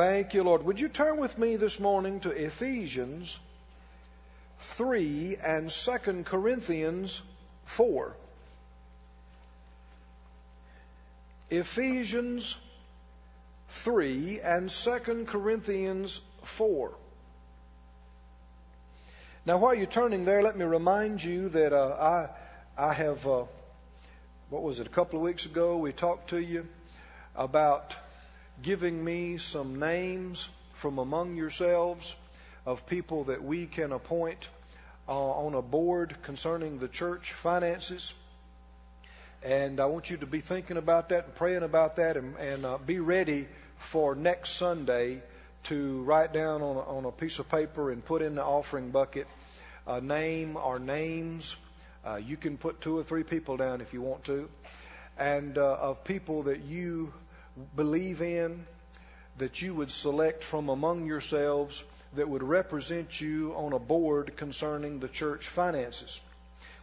Thank you, Lord. Would you turn with me this morning to Ephesians 3 and 2 Corinthians 4? Ephesians 3 and 2 Corinthians 4. Now, while you're turning there, let me remind you that uh, I, I have, uh, what was it, a couple of weeks ago, we talked to you about giving me some names from among yourselves of people that we can appoint uh, on a board concerning the church finances. And I want you to be thinking about that and praying about that and, and uh, be ready for next Sunday to write down on a, on a piece of paper and put in the offering bucket a name or names. Uh, you can put two or three people down if you want to, and uh, of people that you believe in, that you would select from among yourselves that would represent you on a board concerning the church finances.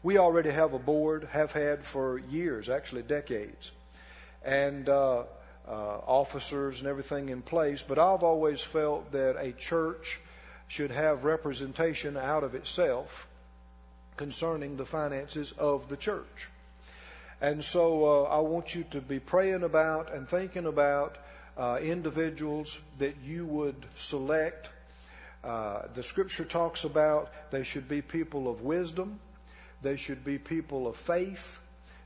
We already have a board, have had for years, actually decades, and uh, uh, officers and everything in place. But I've always felt that a church should have representation out of itself concerning the finances of the church. And so uh, I want you to be praying about and thinking about uh, individuals that you would select. Uh, the scripture talks about they should be people of wisdom, they should be people of faith,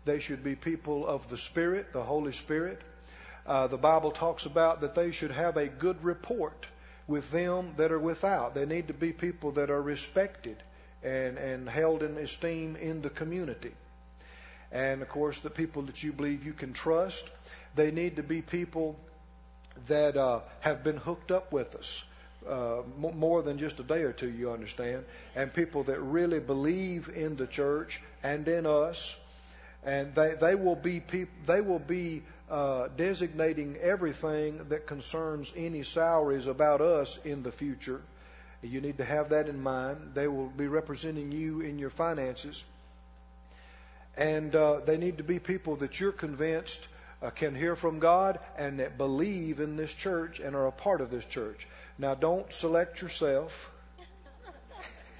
they should be people of the Spirit, the Holy Spirit. Uh, the Bible talks about that they should have a good report with them that are without. They need to be people that are respected and, and held in esteem in the community and of course the people that you believe you can trust. They need to be people that uh, have been hooked up with us. Uh, more than just a day or two, you understand, and people that really believe in the church and in us, and they they will be peop- they will be uh, designating everything that concerns any salaries about us in the future. You need to have that in mind. They will be representing you in your finances. And uh, they need to be people that you're convinced uh, can hear from God and that believe in this church and are a part of this church. Now, don't select yourself.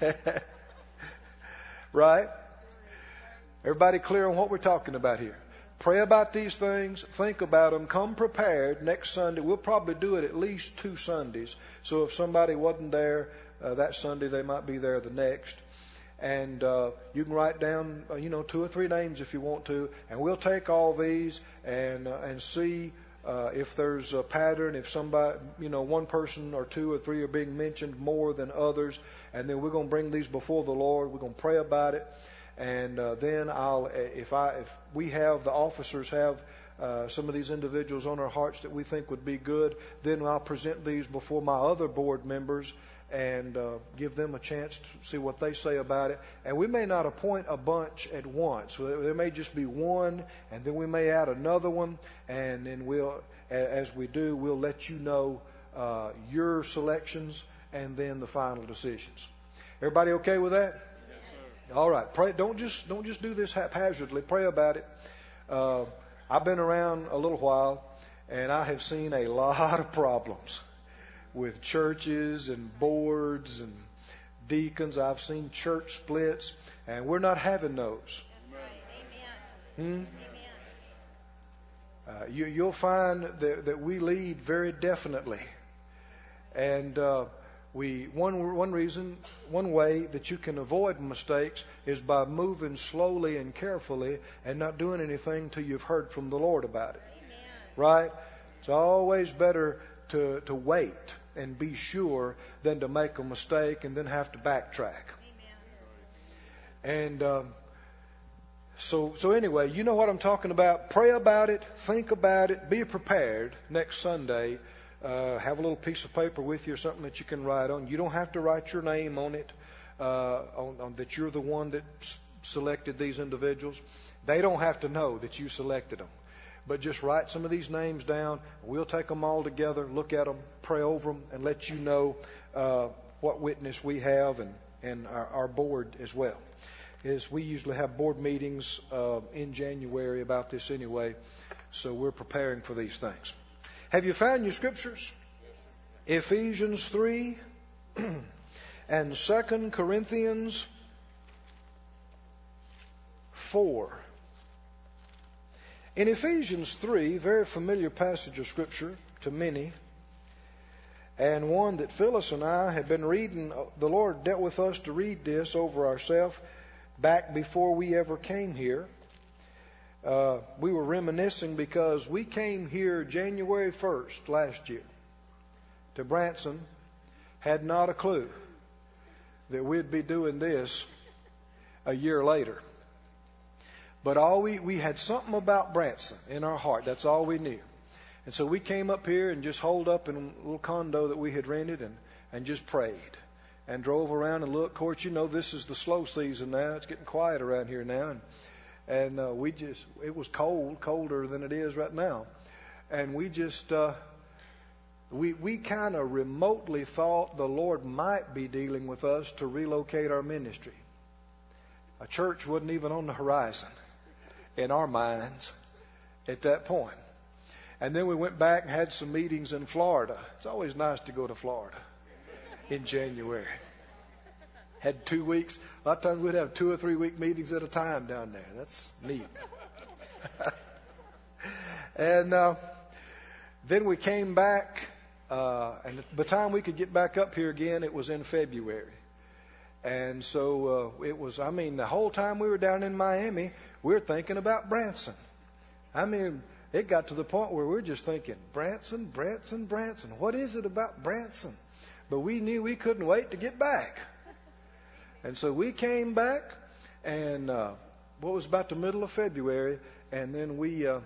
right? Everybody clear on what we're talking about here? Pray about these things, think about them, come prepared next Sunday. We'll probably do it at least two Sundays. So if somebody wasn't there uh, that Sunday, they might be there the next and uh, you can write down, uh, you know, two or three names if you want to, and we'll take all these and uh, and see uh, if there's a pattern, if somebody, you know, one person or two or three are being mentioned more than others, and then we're going to bring these before the Lord. We're going to pray about it, and uh, then I'll, if I, if we have the officers have. Uh, some of these individuals on our hearts that we think would be good, then I'll present these before my other board members and uh, give them a chance to see what they say about it. And we may not appoint a bunch at once. There may just be one, and then we may add another one, and then we'll, as we do, we'll let you know uh, your selections and then the final decisions. Everybody okay with that? Yes, All right. Pray. Don't just don't just do this haphazardly. Pray about it. Uh, I've been around a little while, and I have seen a lot of problems with churches and boards and deacons. I've seen church splits, and we're not having those. Hmm? Uh, you, you'll find that, that we lead very definitely, and uh, we one one reason, one way that you can avoid mistakes is by moving slowly and carefully and not doing anything till you've heard from the Lord about it. Amen. Right? It's always better to to wait and be sure than to make a mistake and then have to backtrack. Amen. And um, so, so anyway, you know what I'm talking about. Pray about it, think about it, be prepared next Sunday. Uh, have a little piece of paper with you or something that you can write on. You don't have to write your name on it, uh, on, on that you're the one that s- selected these individuals. They don't have to know that you selected them but just write some of these names down. We'll take them all together, look at them, pray over them, and let you know uh, what witness we have and, and our, our board as well. Is we usually have board meetings uh, in January about this anyway, so we're preparing for these things. Have you found your scriptures? Ephesians 3 and 2 Corinthians 4. In Ephesians 3, very familiar passage of Scripture to many, and one that Phyllis and I have been reading. The Lord dealt with us to read this over ourselves back before we ever came here. Uh, we were reminiscing because we came here January 1st last year to Branson, had not a clue that we'd be doing this a year later. But all we, we had something about Branson in our heart. That's all we knew. And so we came up here and just holed up in a little condo that we had rented and, and just prayed and drove around and looked. Of course, you know, this is the slow season now. It's getting quiet around here now. And, and uh, we just, it was cold, colder than it is right now. And we just, uh, we, we kind of remotely thought the Lord might be dealing with us to relocate our ministry. A church wasn't even on the horizon in our minds at that point. And then we went back and had some meetings in Florida. It's always nice to go to Florida in January. Had two weeks. A lot of times we'd have two or three week meetings at a time down there. That's neat. and uh, then we came back, uh, and by the time we could get back up here again, it was in February. And so uh, it was, I mean, the whole time we were down in Miami, we were thinking about Branson. I mean, it got to the point where we we're just thinking, Branson, Branson, Branson. What is it about Branson? But we knew we couldn't wait to get back. And so we came back, and uh, what was about the middle of February, and then we, uh,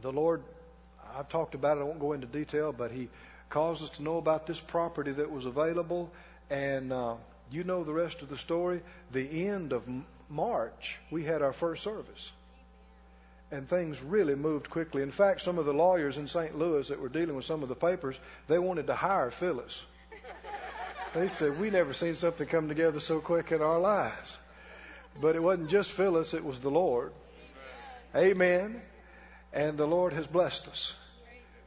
the Lord, I've talked about it, I won't go into detail, but He caused us to know about this property that was available, and uh, you know the rest of the story. The end of March, we had our first service. And things really moved quickly. In fact, some of the lawyers in St. Louis that were dealing with some of the papers, they wanted to hire Phyllis. They said, We never seen something come together so quick in our lives. But it wasn't just Phyllis, it was the Lord. Amen. And the Lord has blessed us.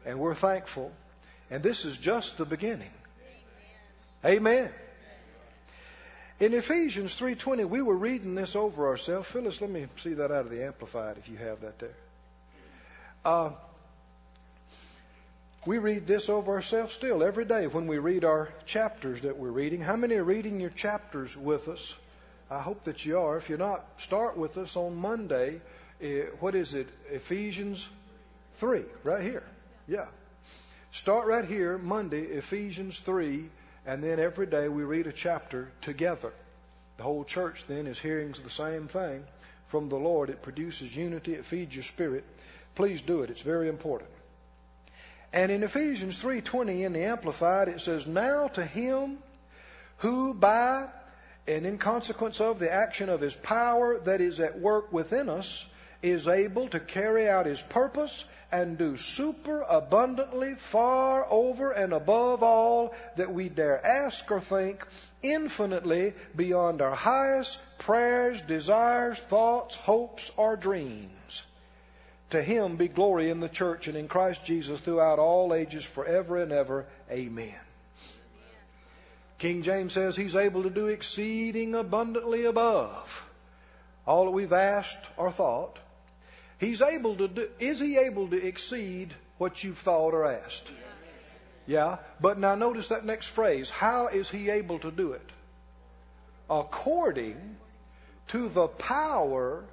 And we're thankful. And this is just the beginning. Amen. In Ephesians 3:20, we were reading this over ourselves. Phyllis, let me see that out of the Amplified if you have that there. Uh, we read this over ourselves still every day when we read our chapters that we're reading. How many are reading your chapters with us? I hope that you are. If you're not, start with us on Monday. Uh, what is it? Ephesians 3, right here. Yeah. Start right here, Monday, Ephesians 3, and then every day we read a chapter together. The whole church then is hearing the same thing from the Lord. It produces unity, it feeds your spirit. Please do it. It's very important. And in Ephesians 3:20 in the amplified it says now to him who by and in consequence of the action of his power that is at work within us is able to carry out his purpose and do super abundantly far over and above all that we dare ask or think, infinitely beyond our highest prayers, desires, thoughts, hopes, or dreams. To him be glory in the church and in Christ Jesus throughout all ages, forever and ever. Amen. King James says he's able to do exceeding abundantly above all that we've asked or thought He's able to do, is he able to exceed what you've thought or asked? Yeah. But now notice that next phrase. How is he able to do it? According to the power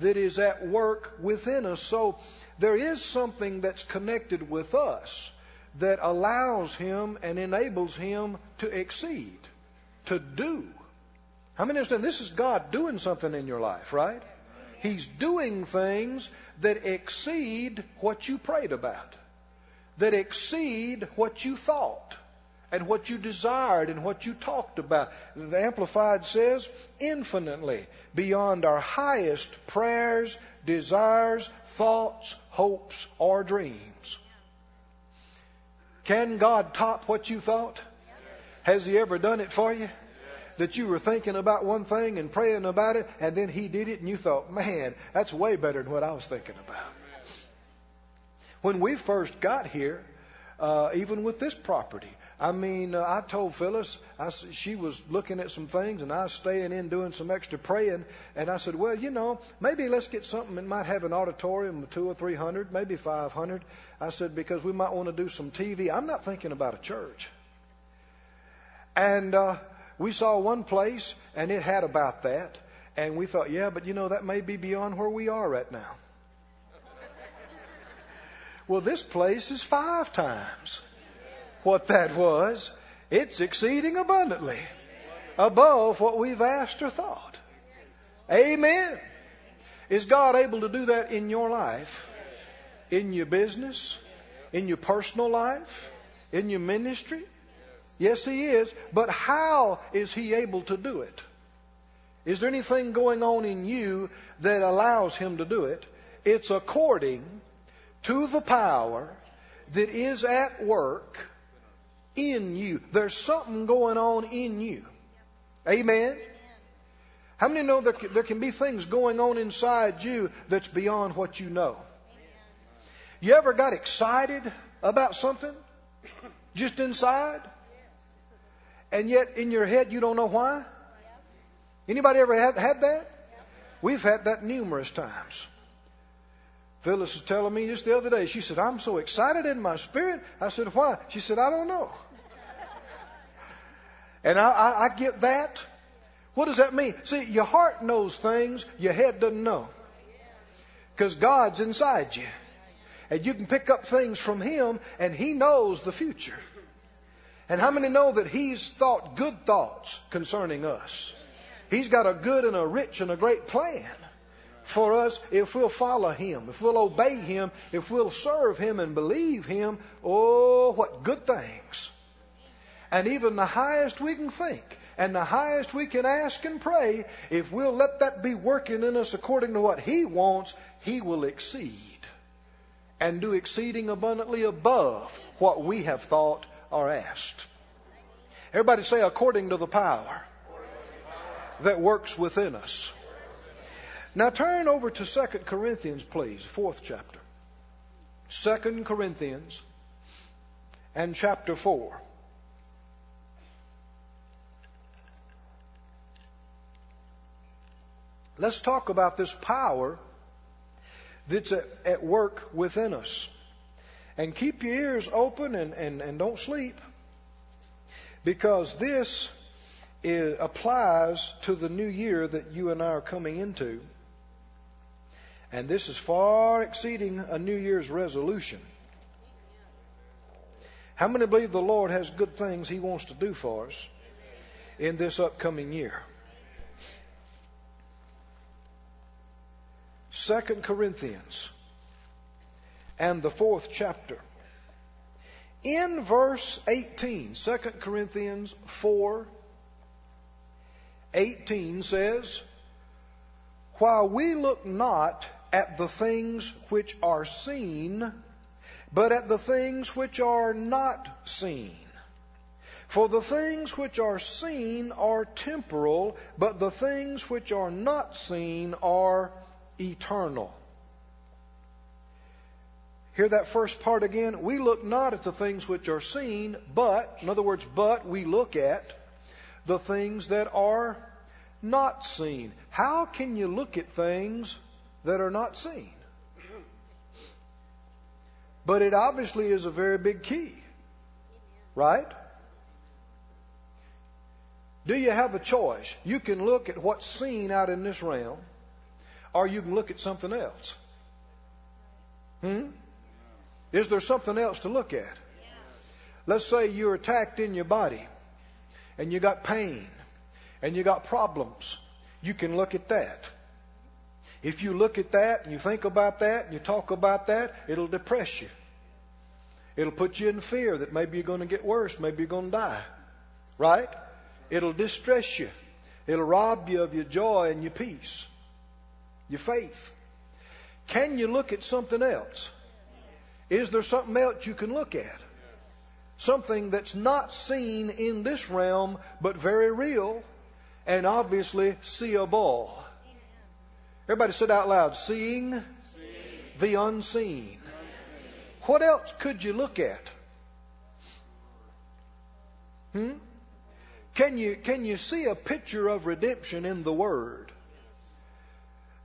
that is at work within us. So there is something that's connected with us that allows him and enables him to exceed, to do. How many understand this is God doing something in your life, right? He's doing things that exceed what you prayed about, that exceed what you thought and what you desired and what you talked about. The Amplified says, infinitely beyond our highest prayers, desires, thoughts, hopes, or dreams. Can God top what you thought? Has He ever done it for you? That you were thinking about one thing and praying about it, and then He did it, and you thought, man, that's way better than what I was thinking about. When we first got here, uh, even with this property. I mean, uh, I told Phyllis, I, she was looking at some things, and I was staying in doing some extra praying, and I said, well, you know, maybe let's get something that might have an auditorium of two or three hundred, maybe five hundred. I said because we might want to do some TV. I'm not thinking about a church. And uh, we saw one place, and it had about that, and we thought, yeah, but you know, that may be beyond where we are right now. well, this place is five times what that was. It's exceeding abundantly above what we've asked or thought. Amen. Is God able to do that in your life? In your business? In your personal life? In your ministry? Yes, He is. But how is He able to do it? Is there anything going on in you that allows Him to do it? It's according to the power that is at work in you. There's something going on in you. Amen? How many know there can, there can be things going on inside you that's beyond what you know? You ever got excited about something just inside? And yet in your head you don't know why? Anybody ever had, had that? We've had that numerous times. Phyllis was telling me just the other day, she said, I'm so excited in my spirit. I said, why? She said, I don't know. and I, I, I get that. What does that mean? See, your heart knows things your head doesn't know. Because God's inside you. And you can pick up things from Him, and He knows the future. And how many know that He's thought good thoughts concerning us? He's got a good and a rich and a great plan for us if we'll follow Him, if we'll obey Him, if we'll serve Him and believe Him. Oh, what good things. And even the highest we can think and the highest we can ask and pray, if we'll let that be working in us according to what He wants, He will exceed and do exceeding abundantly above what we have thought or asked. Everybody say, according to the power that works within us. Now turn over to 2 Corinthians, please, fourth chapter. 2 Corinthians and chapter 4. Let's talk about this power that's at, at work within us. And keep your ears open and, and, and don't sleep because this is, applies to the new year that you and I are coming into. And this is far exceeding a New Year's resolution. How many believe the Lord has good things He wants to do for us in this upcoming year? Second Corinthians and the fourth chapter. In verse 18, 2 Corinthians 4 18 says, While we look not at the things which are seen, but at the things which are not seen. For the things which are seen are temporal, but the things which are not seen are eternal. Hear that first part again. We look not at the things which are seen, but, in other words, but we look at the things that are not seen. How can you look at things that are not seen? But it obviously is a very big key. Right? Do you have a choice? You can look at what's seen out in this realm, or you can look at something else. Hmm? Is there something else to look at? Let's say you're attacked in your body and you got pain and you got problems. You can look at that. If you look at that and you think about that and you talk about that, it'll depress you. It'll put you in fear that maybe you're going to get worse, maybe you're going to die. Right? It'll distress you. It'll rob you of your joy and your peace, your faith. Can you look at something else? Is there something else you can look at? Something that's not seen in this realm, but very real and obviously seeable. Everybody said out loud, seeing, seeing. the unseen. unseen. What else could you look at? Hmm? Can you, can you see a picture of redemption in the Word?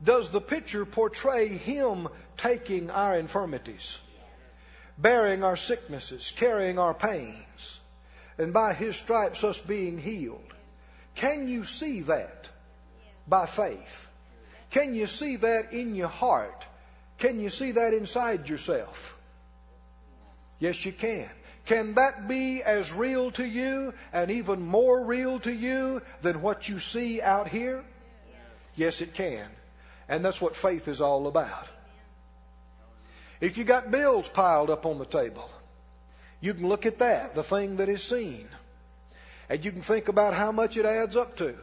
Does the picture portray Him taking our infirmities, bearing our sicknesses, carrying our pains, and by His stripes us being healed? Can you see that by faith? Can you see that in your heart? Can you see that inside yourself? Yes, you can. Can that be as real to you and even more real to you than what you see out here? Yes, it can. And that's what faith is all about. If you got bills piled up on the table, you can look at that, the thing that is seen. And you can think about how much it adds up to.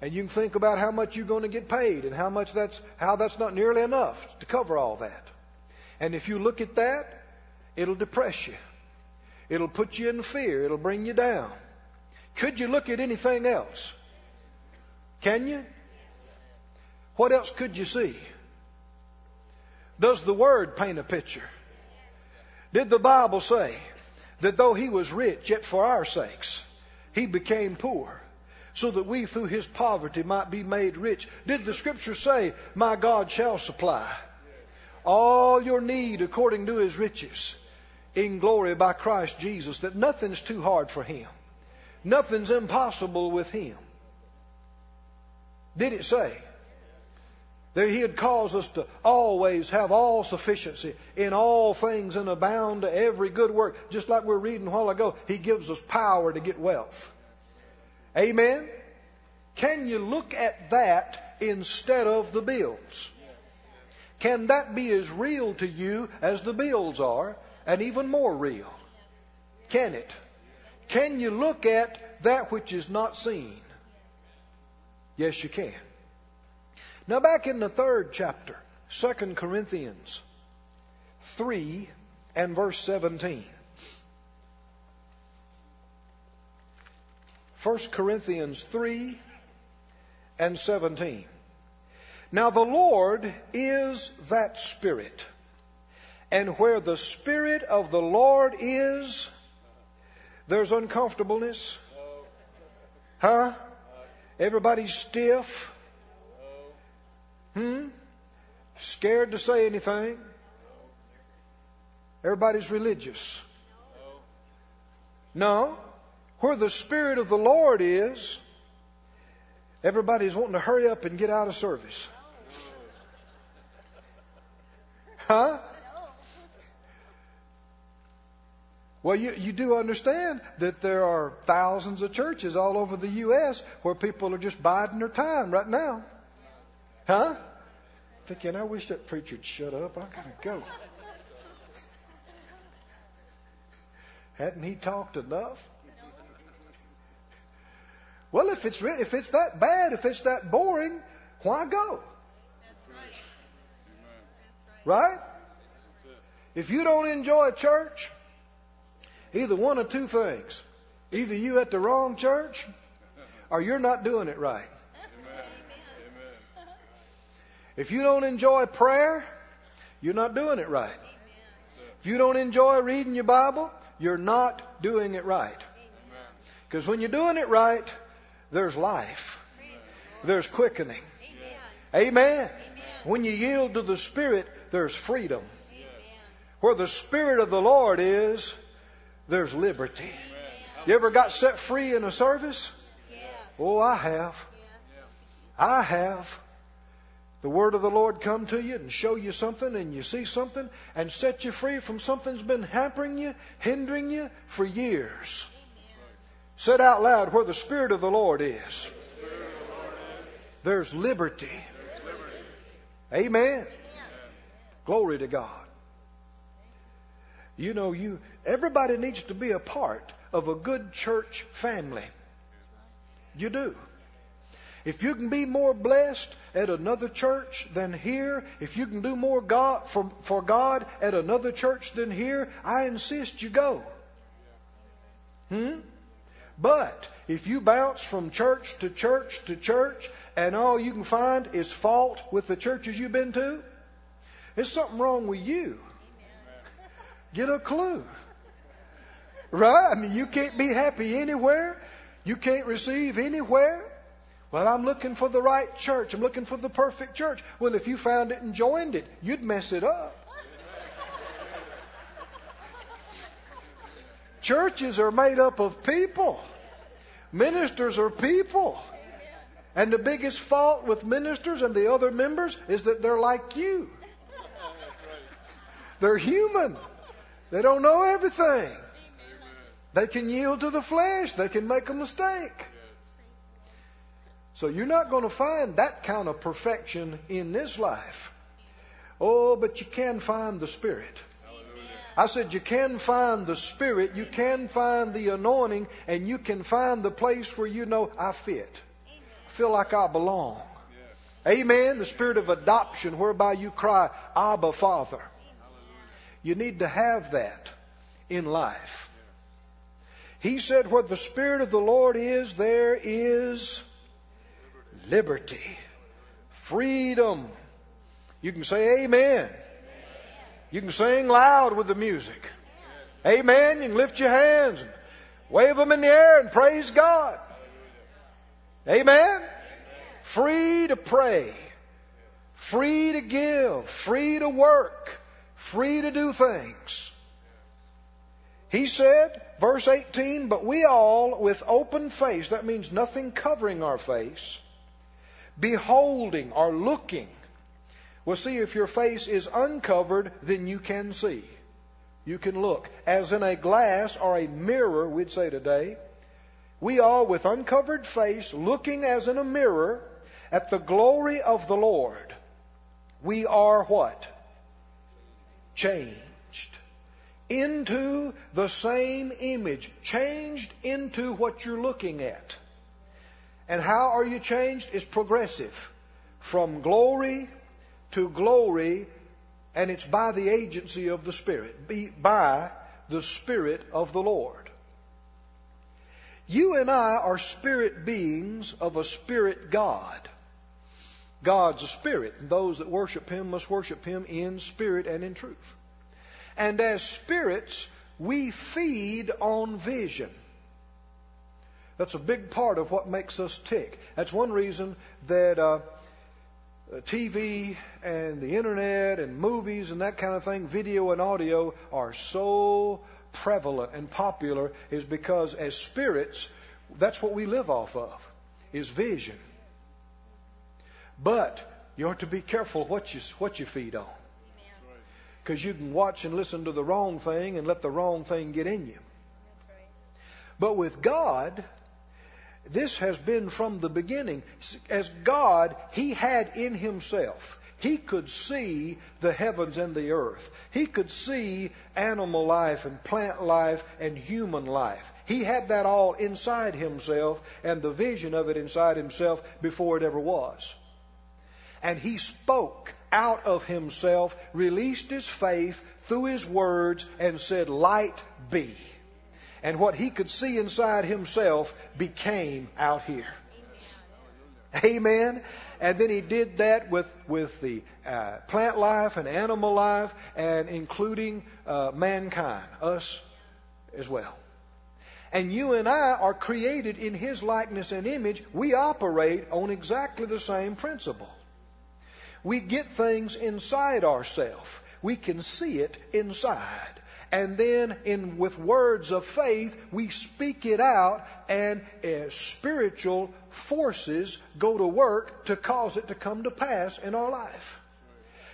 And you can think about how much you're going to get paid and how much that's how that's not nearly enough to cover all that. And if you look at that, it'll depress you. It'll put you in fear. It'll bring you down. Could you look at anything else? Can you? What else could you see? Does the Word paint a picture? Did the Bible say that though He was rich, yet for our sakes He became poor, so that we through His poverty might be made rich? Did the Scripture say, My God shall supply all your need according to His riches in glory by Christ Jesus, that nothing's too hard for Him? Nothing's impossible with Him. Did it say? That he had caused us to always have all sufficiency in all things and abound to every good work. Just like we are reading a while ago, he gives us power to get wealth. Amen? Can you look at that instead of the bills? Can that be as real to you as the bills are, and even more real? Can it? Can you look at that which is not seen? Yes, you can. Now, back in the third chapter, 2 Corinthians 3 and verse 17. 1 Corinthians 3 and 17. Now, the Lord is that Spirit. And where the Spirit of the Lord is, there's uncomfortableness. Huh? Everybody's stiff. Hmm? Scared to say anything? Everybody's religious. No. Where the Spirit of the Lord is, everybody's wanting to hurry up and get out of service. Huh? Well, you, you do understand that there are thousands of churches all over the U.S. where people are just biding their time right now. Huh? Thinking, I wish that preacher'd shut up. I gotta go. Hadn't he talked enough? Well, if it's re- if it's that bad, if it's that boring, why go? That's Right? If you don't enjoy church, either one of two things. Either you at the wrong church or you're not doing it right. If you don't enjoy prayer, you're not doing it right. If you don't enjoy reading your Bible, you're not doing it right. Because when you're doing it right, there's life, there's quickening. Amen. When you yield to the Spirit, there's freedom. Where the Spirit of the Lord is, there's liberty. You ever got set free in a service? Oh, I have. I have the word of the Lord come to you and show you something and you see something and set you free from something that's been hampering you, hindering you for years. Said out loud where the Spirit of the Lord is. There's liberty. Amen. Glory to God. You know, you everybody needs to be a part of a good church family. You do. If you can be more blessed at another church than here, if you can do more God for, for God at another church than here, I insist you go. Hmm? But if you bounce from church to church to church and all you can find is fault with the churches you've been to, there's something wrong with you. Get a clue. Right? I mean, you can't be happy anywhere. You can't receive anywhere. Well, I'm looking for the right church. I'm looking for the perfect church. Well, if you found it and joined it, you'd mess it up. Churches are made up of people. Ministers are people. And the biggest fault with ministers and the other members is that they're like you. They're human. They don't know everything. They can yield to the flesh. They can make a mistake. So you're not going to find that kind of perfection in this life. Oh, but you can find the Spirit. I said you can find the Spirit, you can find the anointing, and you can find the place where you know I fit. I feel like I belong. Amen. The spirit of adoption whereby you cry, Abba, Father. You need to have that in life. He said, Where the Spirit of the Lord is, there is liberty, freedom. You can say amen. You can sing loud with the music. Amen. You can lift your hands and wave them in the air and praise God. Amen. Free to pray, free to give, free to work, free to do things. He said, verse 18, but we all with open face, that means nothing covering our face, beholding or looking. Well, see, if your face is uncovered, then you can see. You can look. As in a glass or a mirror, we'd say today. We all, with uncovered face, looking as in a mirror at the glory of the Lord, we are what? Changed into the same image, changed into what you're looking at. And how are you changed? It's progressive. From glory to glory, and it's by the agency of the Spirit, by the Spirit of the Lord. You and I are spirit beings of a spirit God. God's a spirit, and those that worship Him must worship Him in spirit and in truth. And as spirits, we feed on vision. That's a big part of what makes us tick. That's one reason that uh, TV and the internet and movies and that kind of thing, video and audio, are so prevalent and popular is because as spirits, that's what we live off of, is vision. But you ought to be careful what you, what you feed on. Because you can watch and listen to the wrong thing and let the wrong thing get in you. But with God, this has been from the beginning. As God, He had in Himself, He could see the heavens and the earth. He could see animal life and plant life and human life. He had that all inside Himself and the vision of it inside Himself before it ever was. And He spoke out of Himself, released His faith through His words, and said, Light be and what he could see inside himself became out here. Amen. And then he did that with with the uh, plant life and animal life, and including uh, mankind, us as well. And you and I are created in his likeness and image. We operate on exactly the same principle. We get things inside ourselves. We can see it inside and then in with words of faith we speak it out and uh, spiritual forces go to work to cause it to come to pass in our life.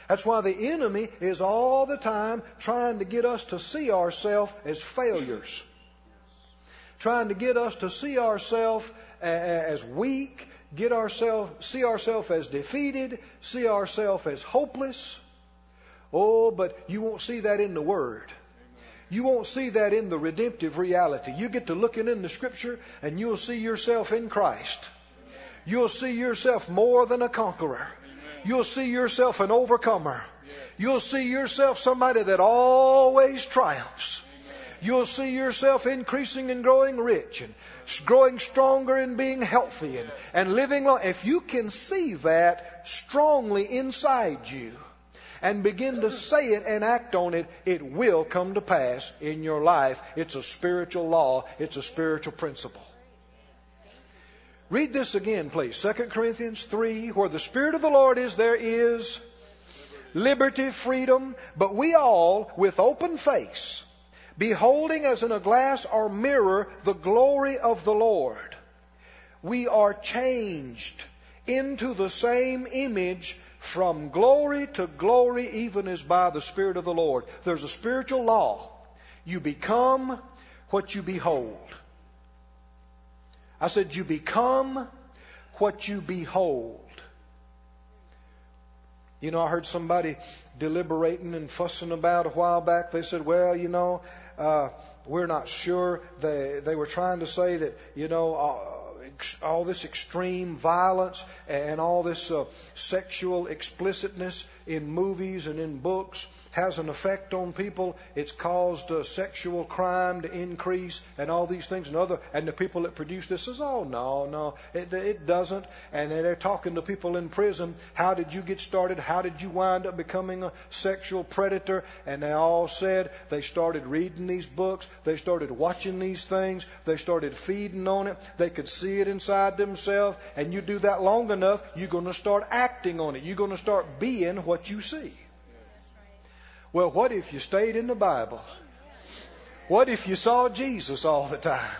That's why the enemy is all the time trying to get us to see ourselves as failures. Trying to get us to see ourselves as weak get ourselves see ourselves as defeated see ourselves as hopeless. Oh but you won't see that in the word you won't see that in the redemptive reality. You get to looking in the scripture and you'll see yourself in Christ. You'll see yourself more than a conqueror. You'll see yourself an overcomer. You'll see yourself somebody that always triumphs. You'll see yourself increasing and growing rich and growing stronger and being healthy and, and living long. If you can see that strongly inside you, and begin to say it and act on it, it will come to pass in your life. It's a spiritual law, it's a spiritual principle. Read this again, please. 2 Corinthians 3 Where the Spirit of the Lord is, there is liberty, freedom, but we all, with open face, beholding as in a glass or mirror the glory of the Lord, we are changed into the same image from glory to glory, even as by the Spirit of the Lord. There's a spiritual law. You become what you behold. I said, You become what you behold. You know, I heard somebody deliberating and fussing about a while back. They said, Well, you know, uh, we're not sure. They, they were trying to say that, you know, uh, all this extreme violence and all this uh, sexual explicitness in movies and in books has an effect on people. It's caused uh, sexual crime to increase and all these things and other. And the people that produce this says, "Oh no, no, it, it doesn't." And they're talking to people in prison. How did you get started? How did you wind up becoming a sexual predator? And they all said they started reading these books. They started watching these things. They started feeding on it. They could see it inside themselves. And you do that long enough, you're going to start acting on it. You're going to start being what you see. Well, what if you stayed in the Bible? What if you saw Jesus all the time?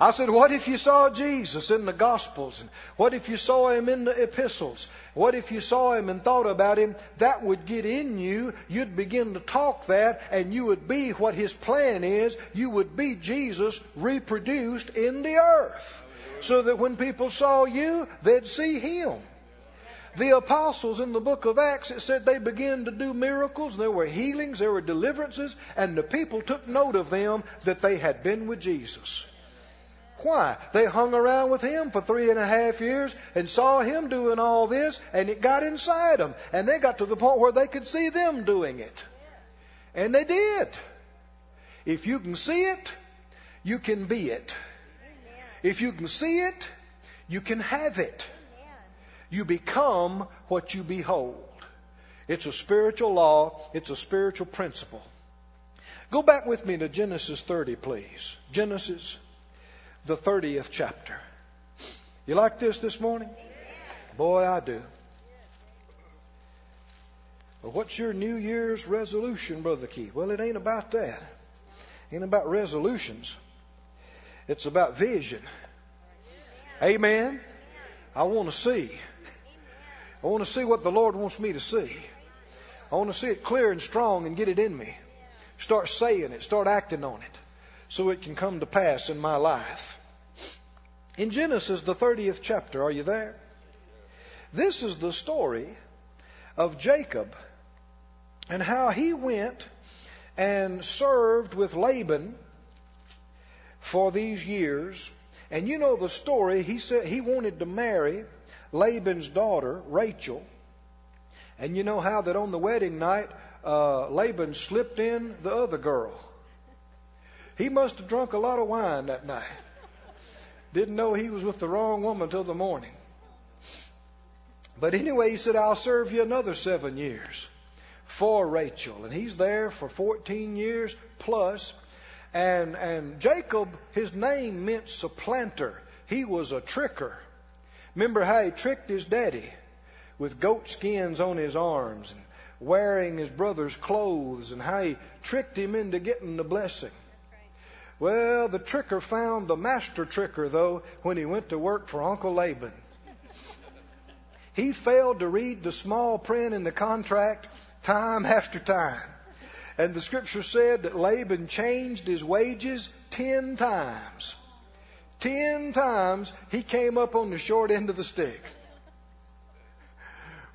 I said, what if you saw Jesus in the Gospels? And what if you saw him in the epistles? What if you saw him and thought about him? That would get in you. You'd begin to talk that, and you would be what his plan is. You would be Jesus reproduced in the earth. So that when people saw you, they'd see him. The apostles in the book of Acts, it said they began to do miracles, there were healings, there were deliverances, and the people took note of them that they had been with Jesus. Why? They hung around with him for three and a half years and saw him doing all this, and it got inside them. And they got to the point where they could see them doing it. And they did. If you can see it, you can be it. If you can see it, you can have it. You become what you behold. It's a spiritual law, it's a spiritual principle. Go back with me to Genesis 30, please. Genesis, the 30th chapter. You like this this morning? Boy, I do. Well, what's your New Year's resolution, Brother Keith? Well, it ain't about that. It ain't about resolutions. It's about vision. Amen. I want to see. I want to see what the Lord wants me to see. I want to see it clear and strong and get it in me. Start saying it, start acting on it, so it can come to pass in my life. In Genesis, the 30th chapter, are you there? This is the story of Jacob and how he went and served with Laban for these years. And you know the story. He said he wanted to marry Laban's daughter, Rachel. And you know how that on the wedding night, uh, Laban slipped in the other girl. He must have drunk a lot of wine that night. Didn't know he was with the wrong woman till the morning. But anyway, he said, I'll serve you another seven years for Rachel. And he's there for 14 years plus. And, and Jacob, his name meant supplanter. He was a tricker. Remember how he tricked his daddy with goat skins on his arms and wearing his brother's clothes and how he tricked him into getting the blessing. Well, the tricker found the master tricker, though, when he went to work for Uncle Laban. He failed to read the small print in the contract time after time. And the scripture said that Laban changed his wages ten times. Ten times he came up on the short end of the stick.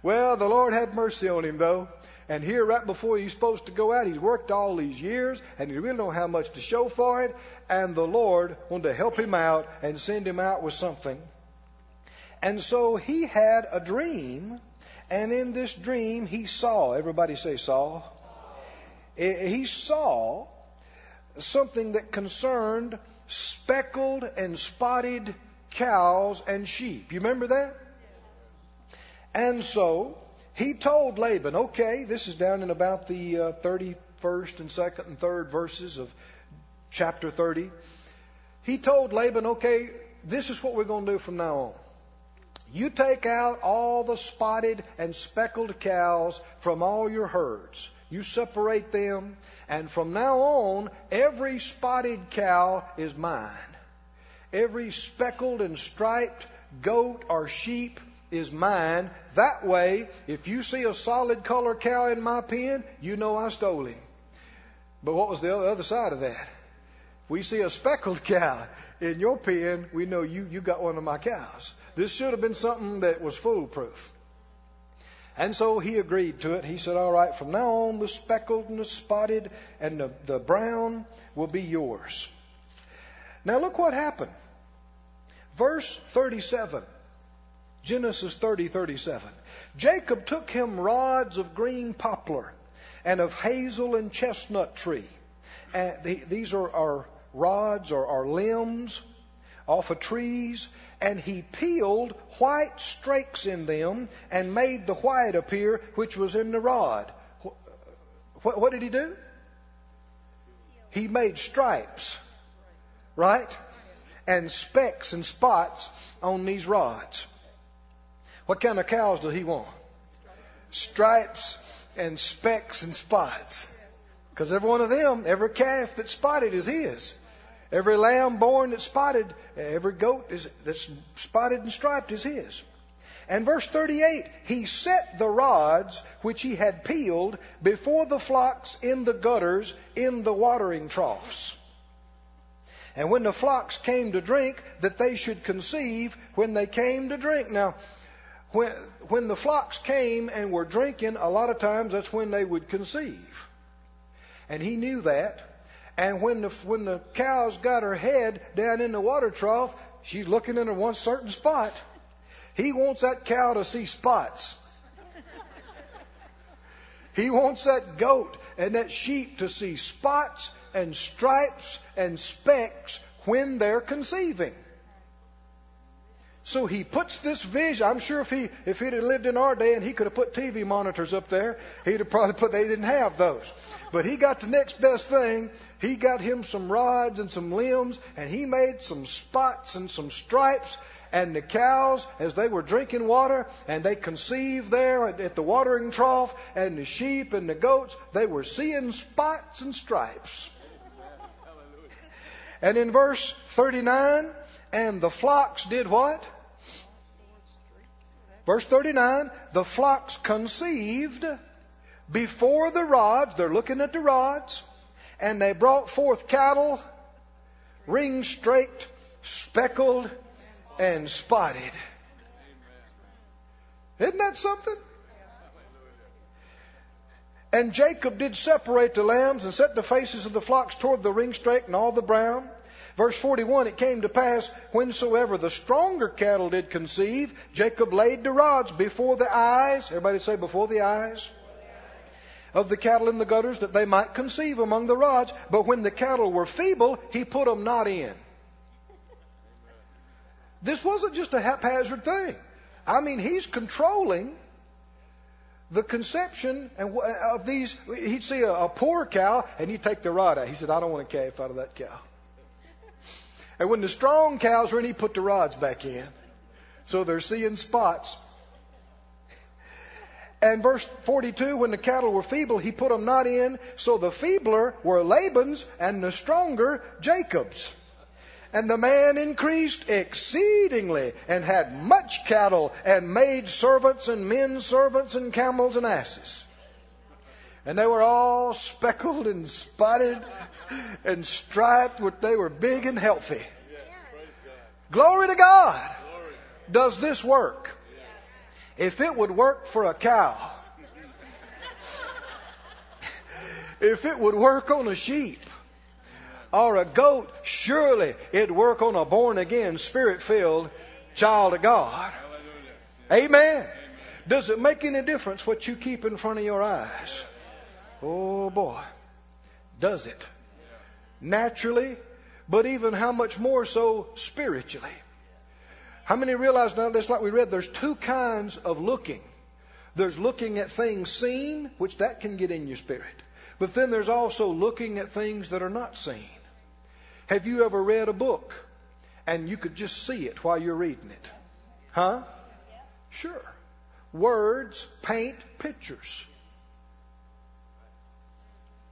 Well, the Lord had mercy on him, though. And here, right before he's supposed to go out, he's worked all these years, and he really don't have much to show for it. And the Lord wanted to help him out and send him out with something. And so he had a dream, and in this dream he saw. Everybody say saw. He saw something that concerned speckled and spotted cows and sheep. You remember that? And so he told Laban, okay, this is down in about the uh, 31st and 2nd and 3rd verses of chapter 30. He told Laban, okay, this is what we're going to do from now on. You take out all the spotted and speckled cows from all your herds. You separate them, and from now on, every spotted cow is mine. Every speckled and striped goat or sheep is mine. That way, if you see a solid color cow in my pen, you know I stole him. But what was the other side of that? If we see a speckled cow in your pen, we know you, you got one of my cows. This should have been something that was foolproof. And so he agreed to it. He said, All right, from now on, the speckled and the spotted and the, the brown will be yours. Now look what happened. Verse 37. Genesis 30, 37. Jacob took him rods of green poplar and of hazel and chestnut tree. And the, these are, are rods or are limbs off of trees, and he peeled white streaks in them and made the white appear which was in the rod. What, what did he do? He made stripes, right? And specks and spots on these rods. What kind of cows does he want? Stripes and specks and spots. Because every one of them, every calf that's spotted is his. Every lamb born that's spotted, every goat is, that's spotted and striped is his. And verse 38, he set the rods which he had peeled before the flocks in the gutters in the watering troughs. And when the flocks came to drink, that they should conceive when they came to drink. Now, when, when the flocks came and were drinking, a lot of times that's when they would conceive. And he knew that. And when the, when the cow's got her head down in the water trough, she's looking in one certain spot. He wants that cow to see spots. He wants that goat and that sheep to see spots and stripes and specks when they're conceiving. So he puts this vision. I'm sure if he if he'd have lived in our day and he could have put TV monitors up there, he'd have probably put. They didn't have those, but he got the next best thing. He got him some rods and some limbs, and he made some spots and some stripes. And the cows, as they were drinking water, and they conceived there at the watering trough, and the sheep and the goats, they were seeing spots and stripes. And in verse 39, and the flocks did what? Verse 39 the flocks conceived before the rods, they're looking at the rods, and they brought forth cattle, ring straked, speckled, and spotted. Isn't that something? And Jacob did separate the lambs and set the faces of the flocks toward the ring straked and all the brown. Verse 41, it came to pass, whensoever the stronger cattle did conceive, Jacob laid the rods before the eyes, everybody say before the eyes, of the cattle in the gutters, that they might conceive among the rods. But when the cattle were feeble, he put them not in. This wasn't just a haphazard thing. I mean, he's controlling the conception and of these. He'd see a, a poor cow and he'd take the rod out. He said, "I don't want a calf out of that cow." And when the strong cows were in, he put the rods back in. So they're seeing spots. And verse 42, when the cattle were feeble, he put them not in. So the feebler were Laban's and the stronger Jacob's. And the man increased exceedingly and had much cattle and maid servants and men servants and camels and asses. And they were all speckled and spotted and striped, but they were big and healthy. Glory to God. Does this work? If it would work for a cow, if it would work on a sheep or a goat, surely it'd work on a born again, spirit filled child of God. Amen. Does it make any difference what you keep in front of your eyes? Oh boy, does it? Naturally, but even how much more so spiritually. How many realize now, just like we read, there's two kinds of looking. There's looking at things seen, which that can get in your spirit. But then there's also looking at things that are not seen. Have you ever read a book and you could just see it while you're reading it? Huh? Sure. Words paint pictures.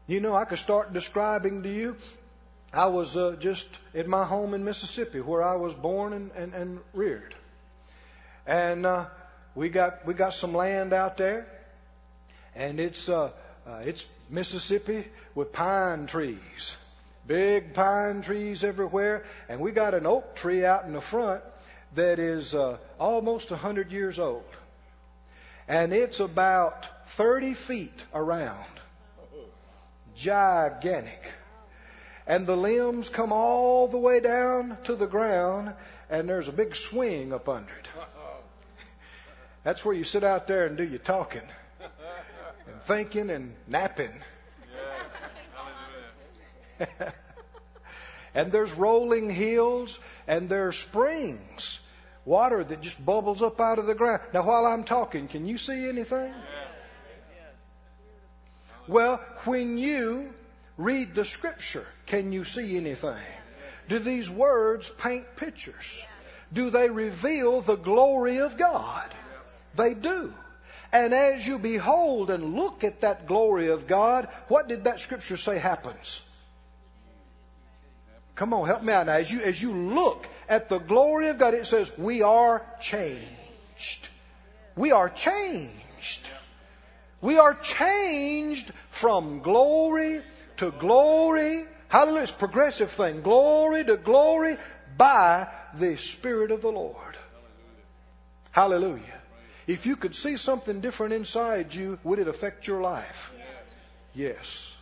You know, I could start describing to you. I was uh, just at my home in Mississippi where I was born and, and, and reared. And uh, we got we got some land out there, and it's uh, uh, it's Mississippi with pine trees, big pine trees everywhere, and we got an oak tree out in the front that is uh, almost a hundred years old, and it's about thirty feet around, gigantic. And the limbs come all the way down to the ground, and there's a big swing up under it. That's where you sit out there and do your talking and thinking and napping. and there's rolling hills and there's springs, water that just bubbles up out of the ground. Now, while I'm talking, can you see anything? Well, when you read the scripture, can you see anything? Do these words paint pictures? Do they reveal the glory of God? They do. And as you behold and look at that glory of God, what did that scripture say happens? Come on, help me out now. As you, as you look at the glory of God, it says, we are changed. We are changed. We are changed from glory to glory. Hallelujah. It's progressive thing. Glory to glory by the Spirit of the Lord. Hallelujah. If you could see something different inside you, would it affect your life? Yes. yes.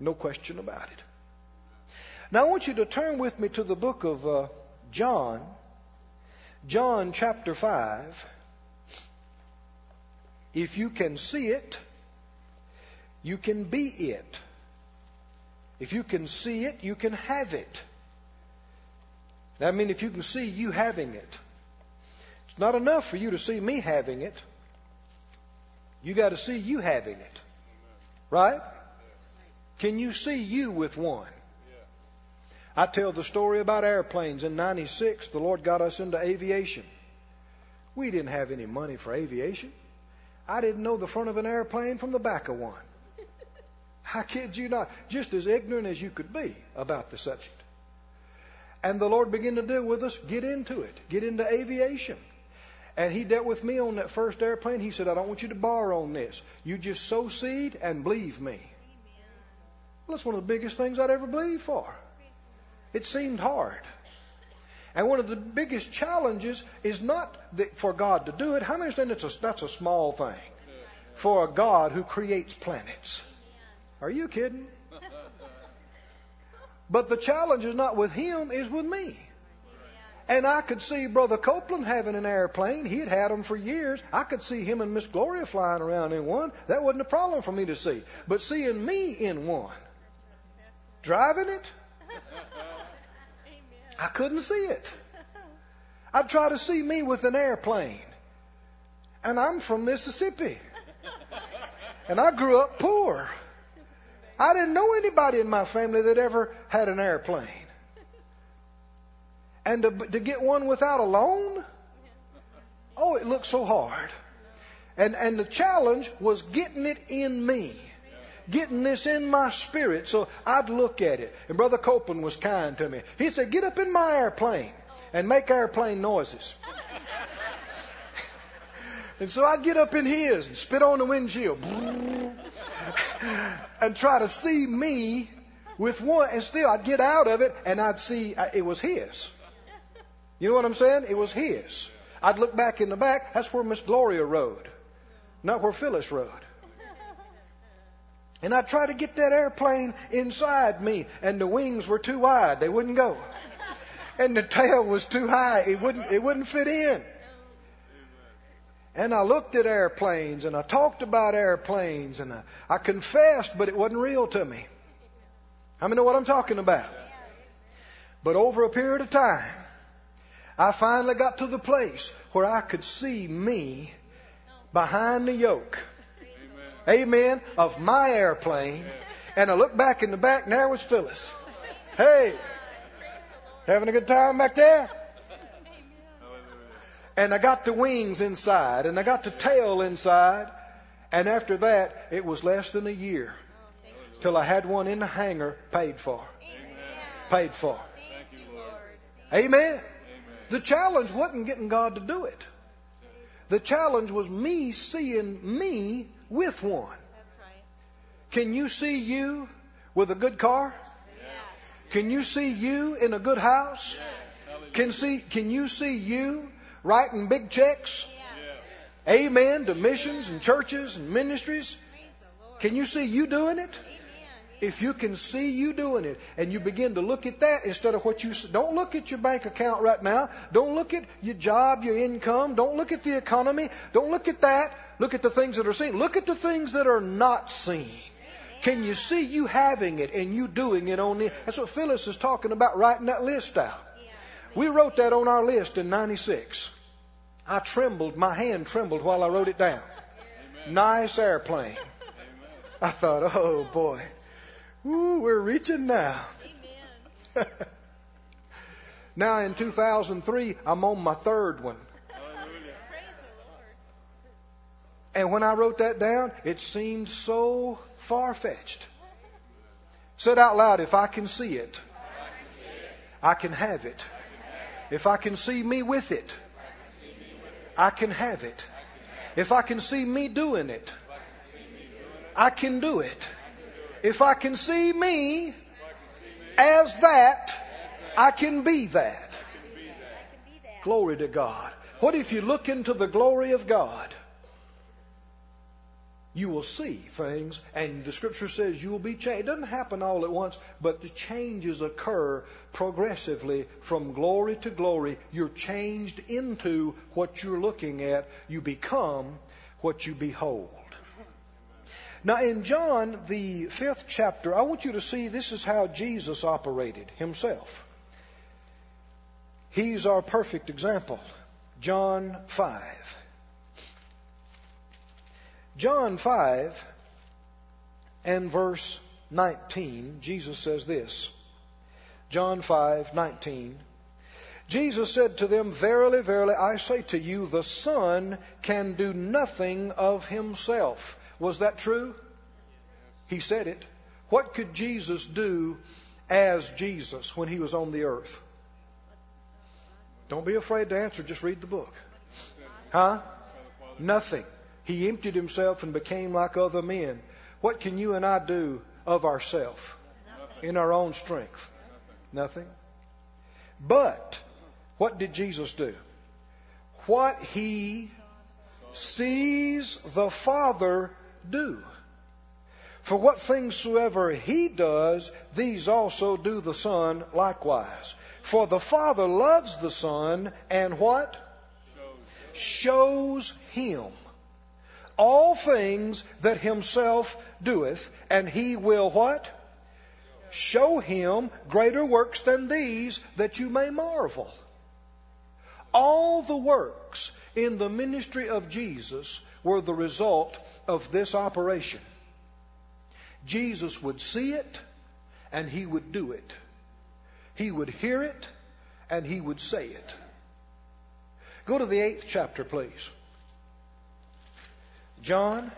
No question about it. Now I want you to turn with me to the book of uh, John, John chapter 5. If you can see it, you can be it. If you can see it, you can have it. I mean, if you can see you having it. It's not enough for you to see me having it. You got to see you having it. Right? Can you see you with one? I tell the story about airplanes. In 96, the Lord got us into aviation. We didn't have any money for aviation. I didn't know the front of an airplane from the back of one. I kid you not. Just as ignorant as you could be about the subject. And the Lord began to deal with us, get into it, get into aviation. And He dealt with me on that first airplane. He said, I don't want you to borrow on this. You just sow seed and believe me. Well, that's one of the biggest things I'd ever believed for. It seemed hard. And one of the biggest challenges is not for God to do it. How many understand a, that's a small thing for a God who creates planets? Are you kidding? But the challenge is not with him, is with me. And I could see Brother Copeland having an airplane. He had had them for years. I could see him and Miss Gloria flying around in one. That wasn't a problem for me to see. But seeing me in one, driving it, I couldn't see it. I'd try to see me with an airplane. And I'm from Mississippi. And I grew up poor. I didn't know anybody in my family that ever had an airplane. And to, to get one without a loan? Oh, it looked so hard. And, and the challenge was getting it in me. Getting this in my spirit so I'd look at it. And Brother Copeland was kind to me. He said, Get up in my airplane and make airplane noises. and so I'd get up in his and spit on the windshield and try to see me with one. And still, I'd get out of it and I'd see uh, it was his. You know what I'm saying? It was his. I'd look back in the back. That's where Miss Gloria rode, not where Phyllis rode. And I tried to get that airplane inside me, and the wings were too wide; they wouldn't go. And the tail was too high; it wouldn't it wouldn't fit in. And I looked at airplanes, and I talked about airplanes, and I, I confessed, but it wasn't real to me. How many know what I'm talking about? But over a period of time, I finally got to the place where I could see me behind the yoke. Amen. Of my airplane. And I looked back in the back and there was Phyllis. Hey, having a good time back there? And I got the wings inside and I got the tail inside. And after that, it was less than a year till I had one in the hangar paid for. Paid for. You, Amen. The challenge wasn't getting God to do it. The challenge was me seeing me with one. Can you see you with a good car? Can you see you in a good house? Can see can you see you writing big checks? Amen to missions and churches and ministries. Can you see you doing it? If you can see you doing it and you begin to look at that instead of what you don't look at your bank account right now. Don't look at your job, your income. Don't look at the economy. Don't look at that. Look at the things that are seen. Look at the things that are not seen. Can you see you having it and you doing it on the That's what Phyllis is talking about writing that list out. We wrote that on our list in 96. I trembled, my hand trembled while I wrote it down. Nice airplane. I thought, oh boy. Ooh, we're reaching now. now in 2003, I'm on my third one. And when I wrote that down, it seemed so far fetched. Said out loud, if I can see it, I can have it. If I can see me with it, I can have it. If I can see me doing it, I can do it. If I can see me as that, I can be that. Glory to God. What if you look into the glory of God? You will see things, and the scripture says you will be changed. It doesn't happen all at once, but the changes occur progressively from glory to glory. You're changed into what you're looking at. You become what you behold. Now, in John, the fifth chapter, I want you to see this is how Jesus operated himself. He's our perfect example. John 5. John 5 and verse 19, Jesus says this. John 5:19. Jesus said to them, Verily, verily, I say to you, the Son can do nothing of himself. Was that true? He said it. What could Jesus do as Jesus when he was on the earth? Don't be afraid to answer, just read the book. Huh? Nothing. He emptied himself and became like other men. What can you and I do of ourselves in our own strength? Nothing. But what did Jesus do? What he sees the Father do. For what things soever he does, these also do the Son likewise. For the Father loves the Son and what? Shows him all things that himself doeth, and he will what? Show him greater works than these that you may marvel. All the works in the ministry of Jesus were the result of this operation. Jesus would see it and he would do it. He would hear it and he would say it. Go to the eighth chapter, please. John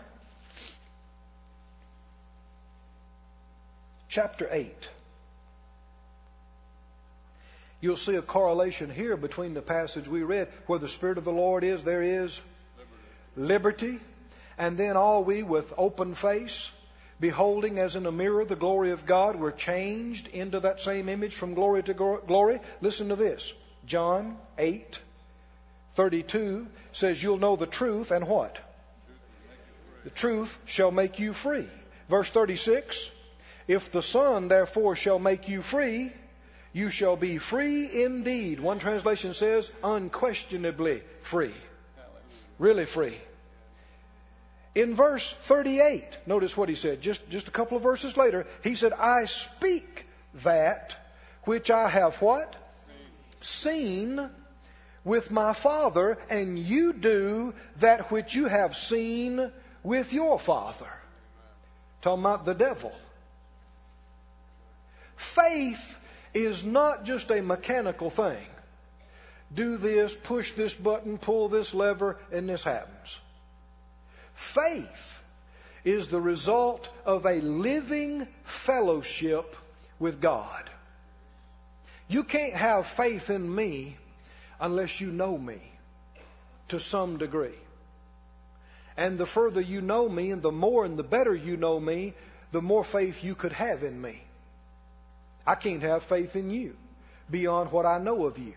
chapter 8. You'll see a correlation here between the passage we read, where the Spirit of the Lord is, there is liberty. And then all we with open face, beholding as in a mirror the glory of God, we're changed into that same image from glory to glory. Listen to this. John 8, 32 says, You'll know the truth and what? The truth shall make you free. Verse 36 If the Son therefore shall make you free, you shall be free indeed. One translation says, unquestionably free. Really free. In verse 38, notice what he said, just, just a couple of verses later, he said, I speak that which I have what? Seen, Seen with my Father, and you do that which you have seen with your father. Talking about the devil. Faith is not just a mechanical thing. Do this, push this button, pull this lever, and this happens. Faith is the result of a living fellowship with God. You can't have faith in me unless you know me to some degree. And the further you know me and the more and the better you know me, the more faith you could have in me. I can't have faith in you beyond what I know of you.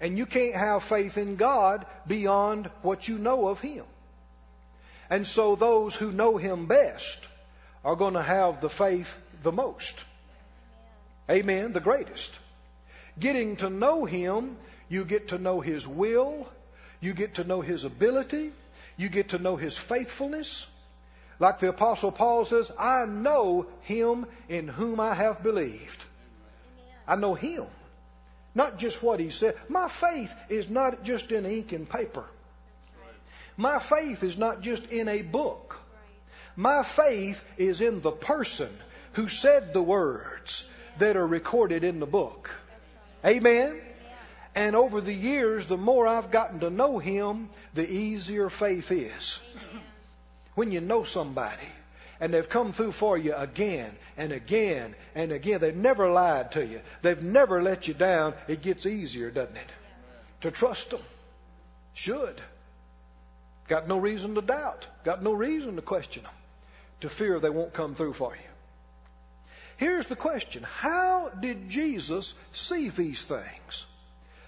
And you can't have faith in God beyond what you know of Him. And so those who know Him best are going to have the faith the most. Amen. The greatest. Getting to know Him, you get to know His will, you get to know His ability, you get to know His faithfulness. Like the Apostle Paul says, I know Him in whom I have believed. I know Him. Not just what He said. My faith is not just in ink and paper. My faith is not just in a book. My faith is in the person who said the words that are recorded in the book. Amen? And over the years, the more I've gotten to know Him, the easier faith is. When you know somebody and they've come through for you again and again and again, they've never lied to you, they've never let you down, it gets easier, doesn't it? To trust them. Should. Got no reason to doubt, got no reason to question them, to fear they won't come through for you. Here's the question How did Jesus see these things?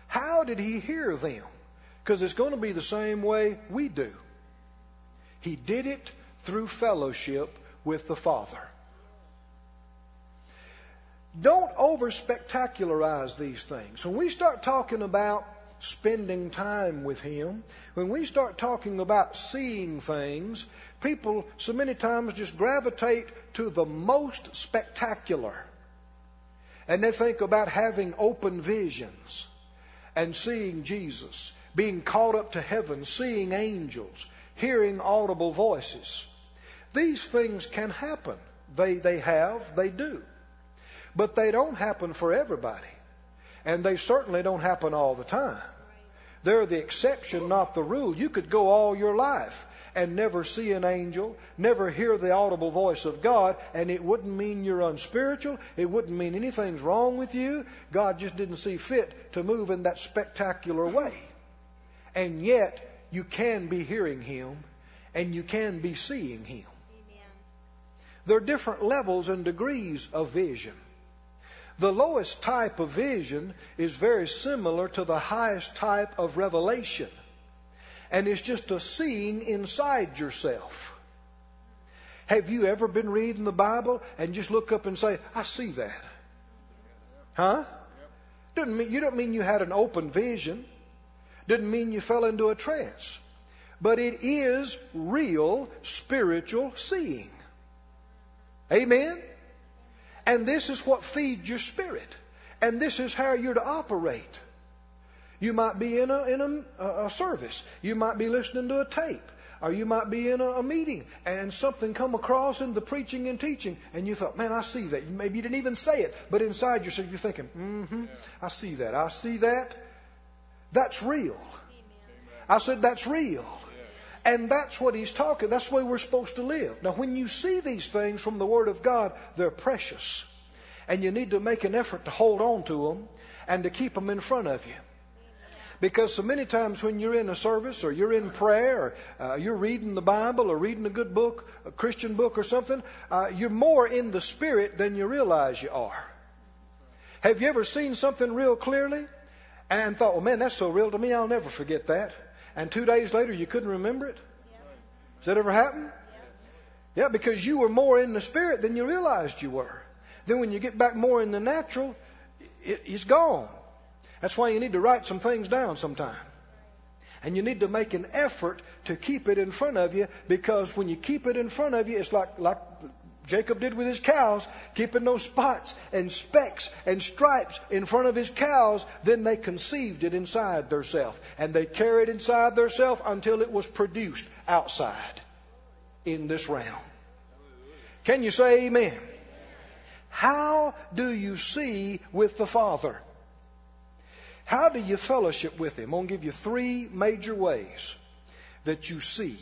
How did he hear them? Because it's going to be the same way we do. He did it through fellowship with the Father. Don't over spectacularize these things. When we start talking about spending time with Him, when we start talking about seeing things, people so many times just gravitate to the most spectacular. And they think about having open visions and seeing Jesus, being caught up to heaven, seeing angels, hearing audible voices. These things can happen. They, they have, they do. But they don't happen for everybody. And they certainly don't happen all the time. They're the exception, not the rule. You could go all your life and never see an angel, never hear the audible voice of God, and it wouldn't mean you're unspiritual. It wouldn't mean anything's wrong with you. God just didn't see fit to move in that spectacular way. And yet, you can be hearing Him and you can be seeing Him. Amen. There are different levels and degrees of vision. The lowest type of vision is very similar to the highest type of revelation and it's just a seeing inside yourself. Have you ever been reading the Bible and just look up and say, I see that? Huh? Doesn't mean, you don't mean you had an open vision. Didn't mean you fell into a trance. But it is real spiritual seeing. Amen? And this is what feeds your spirit. And this is how you're to operate. You might be in a, in a, a service. You might be listening to a tape. Or you might be in a, a meeting and something come across in the preaching and teaching and you thought, man, I see that. Maybe you didn't even say it, but inside yourself you're thinking, mm-hmm, I see that. I see that. That's real. I said, that's real. And that's what he's talking. That's the way we're supposed to live. Now, when you see these things from the Word of God, they're precious. And you need to make an effort to hold on to them and to keep them in front of you. Because so many times when you're in a service or you're in prayer or uh, you're reading the Bible or reading a good book, a Christian book or something, uh, you're more in the Spirit than you realize you are. Have you ever seen something real clearly and thought, well, man, that's so real to me, I'll never forget that? And two days later, you couldn't remember it? Does that ever happen? Yeah, because you were more in the Spirit than you realized you were. Then when you get back more in the natural, it, it's gone. That's why you need to write some things down sometime. And you need to make an effort to keep it in front of you because when you keep it in front of you, it's like, like Jacob did with his cows, keeping those spots and specks and stripes in front of his cows, then they conceived it inside theirself. And they carried inside theirself until it was produced outside in this realm. Can you say amen? How do you see with the Father? How do you fellowship with Him? I'm going to give you three major ways that you see.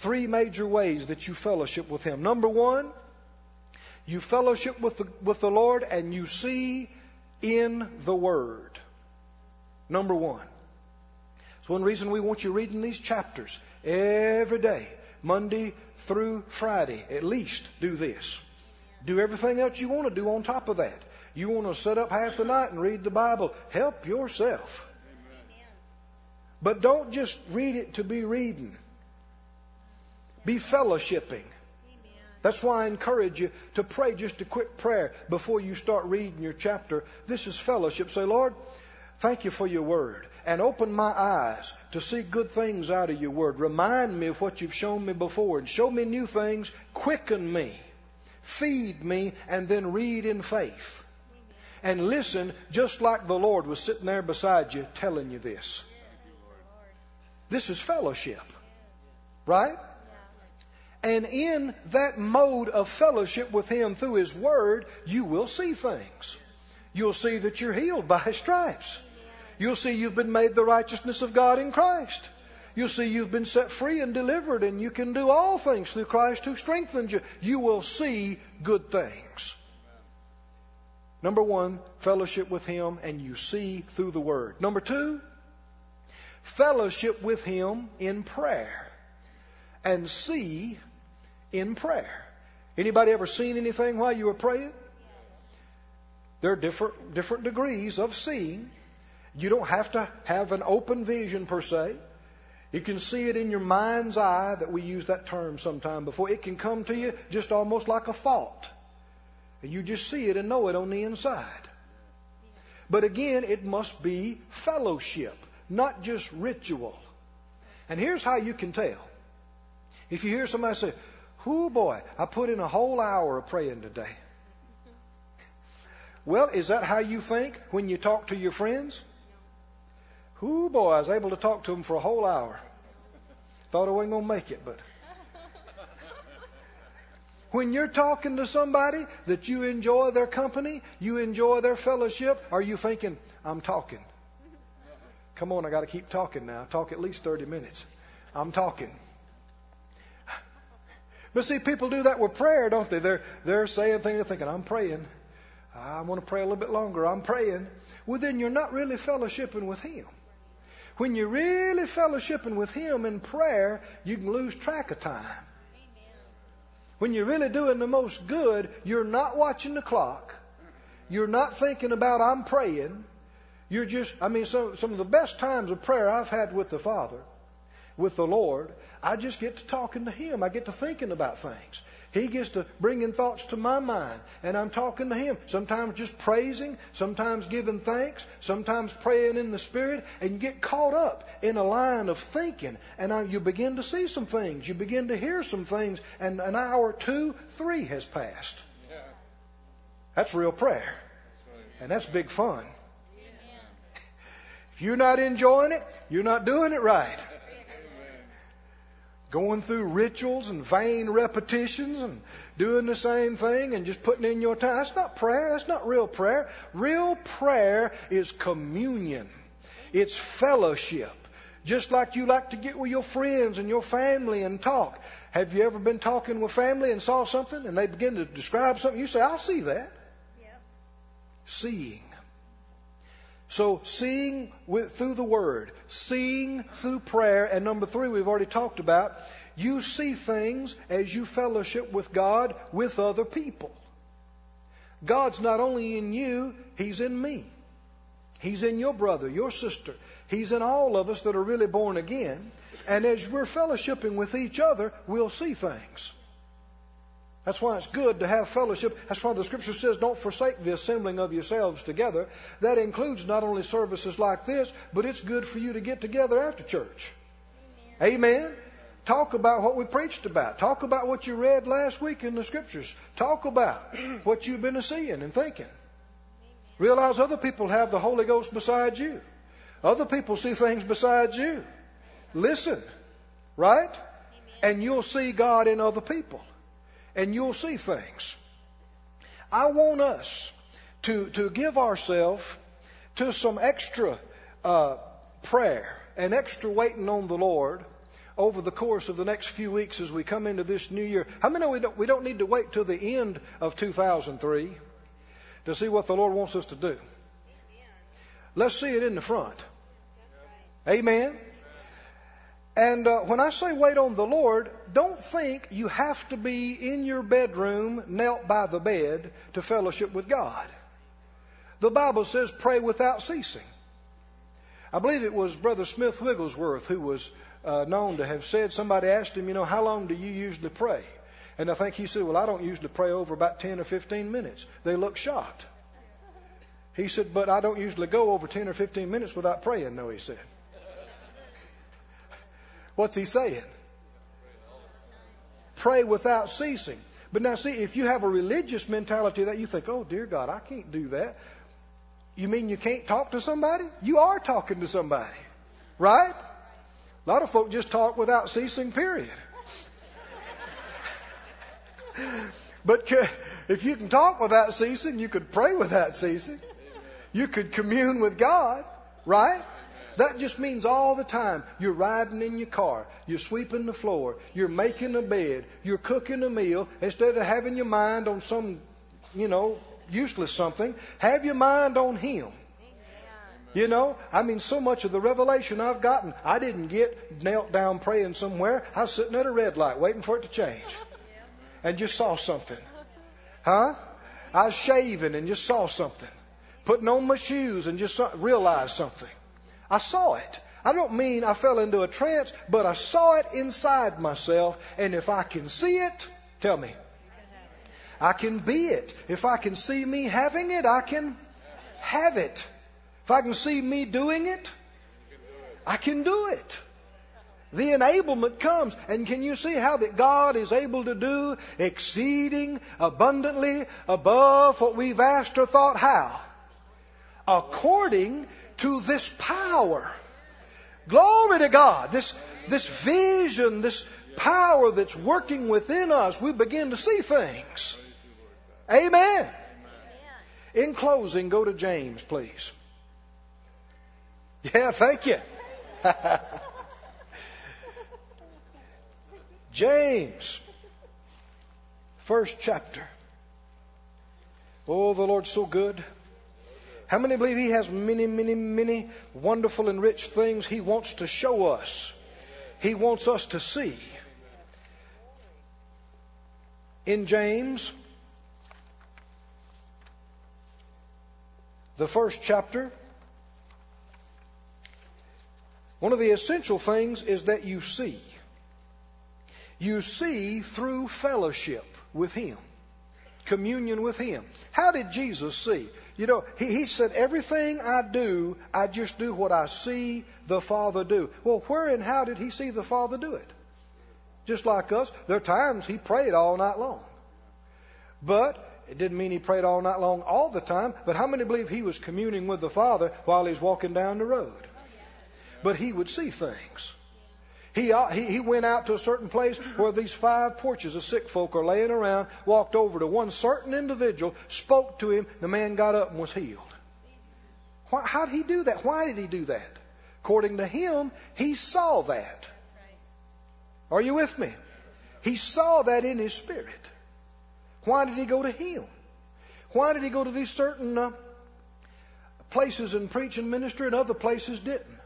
Three major ways that you fellowship with Him. Number one, you fellowship with the, with the Lord and you see in the Word. Number one. It's one reason we want you reading these chapters every day, Monday through Friday. At least do this. Do everything else you want to do on top of that. You want to sit up half the night and read the Bible. Help yourself. But don't just read it to be reading. Be fellowshipping. That's why I encourage you to pray just a quick prayer before you start reading your chapter. This is fellowship. Say, Lord, thank you for your word. And open my eyes to see good things out of your word. Remind me of what you've shown me before and show me new things. Quicken me. Feed me and then read in faith. And listen just like the Lord was sitting there beside you telling you this. This is fellowship. Right? And in that mode of fellowship with Him through His Word, you will see things. You'll see that you're healed by His stripes. You'll see you've been made the righteousness of God in Christ. You'll see you've been set free and delivered, and you can do all things through Christ who strengthens you. You will see good things. Number one, fellowship with Him, and you see through the Word. Number two, fellowship with Him in prayer, and see in prayer. Anybody ever seen anything while you were praying? There are different, different degrees of seeing. You don't have to have an open vision per se. You can see it in your mind's eye, that we use that term sometime before. It can come to you just almost like a thought. And you just see it and know it on the inside. But again, it must be fellowship, not just ritual. And here's how you can tell. If you hear somebody say, Whoo boy, I put in a whole hour of praying today. Well, is that how you think when you talk to your friends? Whoo boy, I was able to talk to them for a whole hour. Thought I wasn't going to make it, but. When you're talking to somebody that you enjoy their company, you enjoy their fellowship, are you thinking, I'm talking? Come on, I got to keep talking now. Talk at least 30 minutes. I'm talking. But see, people do that with prayer, don't they? They're, they're saying things, they're thinking, I'm praying. I want to pray a little bit longer. I'm praying. Well, then you're not really fellowshipping with Him. When you're really fellowshipping with Him in prayer, you can lose track of time. When you're really doing the most good, you're not watching the clock. You're not thinking about, I'm praying. You're just, I mean, some, some of the best times of prayer I've had with the Father with the Lord, I just get to talking to Him. I get to thinking about things. He gets to bringing thoughts to my mind, and I'm talking to Him. Sometimes just praising, sometimes giving thanks, sometimes praying in the Spirit, and you get caught up in a line of thinking, and I, you begin to see some things, you begin to hear some things, and an hour, two, three has passed. That's real prayer, and that's big fun. If you're not enjoying it, you're not doing it right going through rituals and vain repetitions and doing the same thing and just putting in your time. That's not prayer. That's not real prayer. Real prayer is communion. It's fellowship. Just like you like to get with your friends and your family and talk. Have you ever been talking with family and saw something and they begin to describe something? You say, I'll see that. Yep. Seeing. So seeing with, through the Word, seeing through prayer, and number three, we've already talked about, you see things as you fellowship with God with other people. God's not only in you, He's in me. He's in your brother, your sister. He's in all of us that are really born again. And as we're fellowshipping with each other, we'll see things. That's why it's good to have fellowship. That's why the scripture says, don't forsake the assembling of yourselves together. That includes not only services like this, but it's good for you to get together after church. Amen. Amen. Talk about what we preached about. Talk about what you read last week in the scriptures. Talk about what you've been seeing and thinking. Realize other people have the Holy Ghost beside you. Other people see things besides you. Listen, right? And you'll see God in other people. And you'll see things. I want us to, to give ourselves to some extra uh, prayer and extra waiting on the Lord over the course of the next few weeks as we come into this new year. How many know we don't, we don't need to wait till the end of 2003 to see what the Lord wants us to do? Let's see it in the front. Amen. And uh, when I say wait on the Lord, don't think you have to be in your bedroom, knelt by the bed, to fellowship with God. The Bible says pray without ceasing. I believe it was Brother Smith Wigglesworth who was uh, known to have said, somebody asked him, you know, how long do you usually pray? And I think he said, well, I don't usually pray over about 10 or 15 minutes. They looked shocked. He said, but I don't usually go over 10 or 15 minutes without praying, though, he said. What's he saying? Pray without ceasing. But now, see, if you have a religious mentality that you think, oh, dear God, I can't do that. You mean you can't talk to somebody? You are talking to somebody, right? A lot of folk just talk without ceasing, period. but if you can talk without ceasing, you could pray without ceasing. You could commune with God, right? That just means all the time you're riding in your car, you're sweeping the floor, you're making a bed, you're cooking a meal. Instead of having your mind on some, you know, useless something, have your mind on Him. You know, I mean, so much of the revelation I've gotten, I didn't get knelt down praying somewhere. I was sitting at a red light waiting for it to change and just saw something. Huh? I was shaving and just saw something. Putting on my shoes and just saw, realized something. I saw it. I don't mean I fell into a trance, but I saw it inside myself. And if I can see it, tell me, I can be it. If I can see me having it, I can have it. If I can see me doing it, I can do it. The enablement comes. And can you see how that God is able to do exceeding abundantly above what we've asked or thought? How? According to this power. Glory to God. This, this vision, this power that's working within us, we begin to see things. Amen. In closing, go to James, please. Yeah, thank you. James, first chapter. Oh, the Lord's so good. How many believe He has many, many, many wonderful and rich things He wants to show us? He wants us to see. In James, the first chapter, one of the essential things is that you see. You see through fellowship with Him, communion with Him. How did Jesus see? You know, he, he said, Everything I do, I just do what I see the Father do. Well, where and how did He see the Father do it? Just like us, there are times He prayed all night long. But it didn't mean He prayed all night long all the time. But how many believe He was communing with the Father while He's walking down the road? but he would see things. He, uh, he, he went out to a certain place where these five porches of sick folk are laying around, walked over to one certain individual, spoke to him, the man got up and was healed. Why, how did he do that? Why did he do that? According to him, he saw that. Are you with me? He saw that in his spirit. Why did he go to him? Why did he go to these certain uh, places and preach and minister and other places didn't?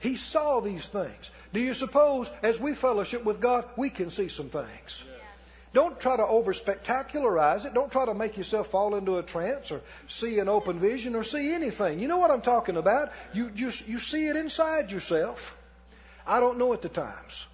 He saw these things. Do you suppose, as we fellowship with God, we can see some things? Don't try to over spectacularize it. Don't try to make yourself fall into a trance or see an open vision or see anything. You know what I'm talking about? You just you see it inside yourself. I don't know at the times.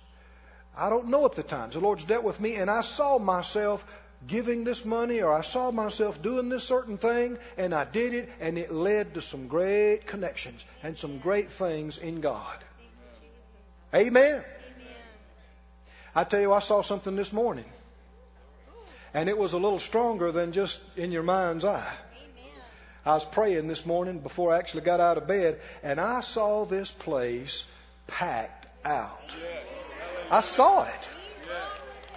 I don't know at the times. The Lord's dealt with me, and I saw myself giving this money or I saw myself doing this certain thing and I did it and it led to some great connections and some great things in God. Amen. I tell you, I saw something this morning. And it was a little stronger than just in your mind's eye. I was praying this morning before I actually got out of bed, and I saw this place packed out. I saw it.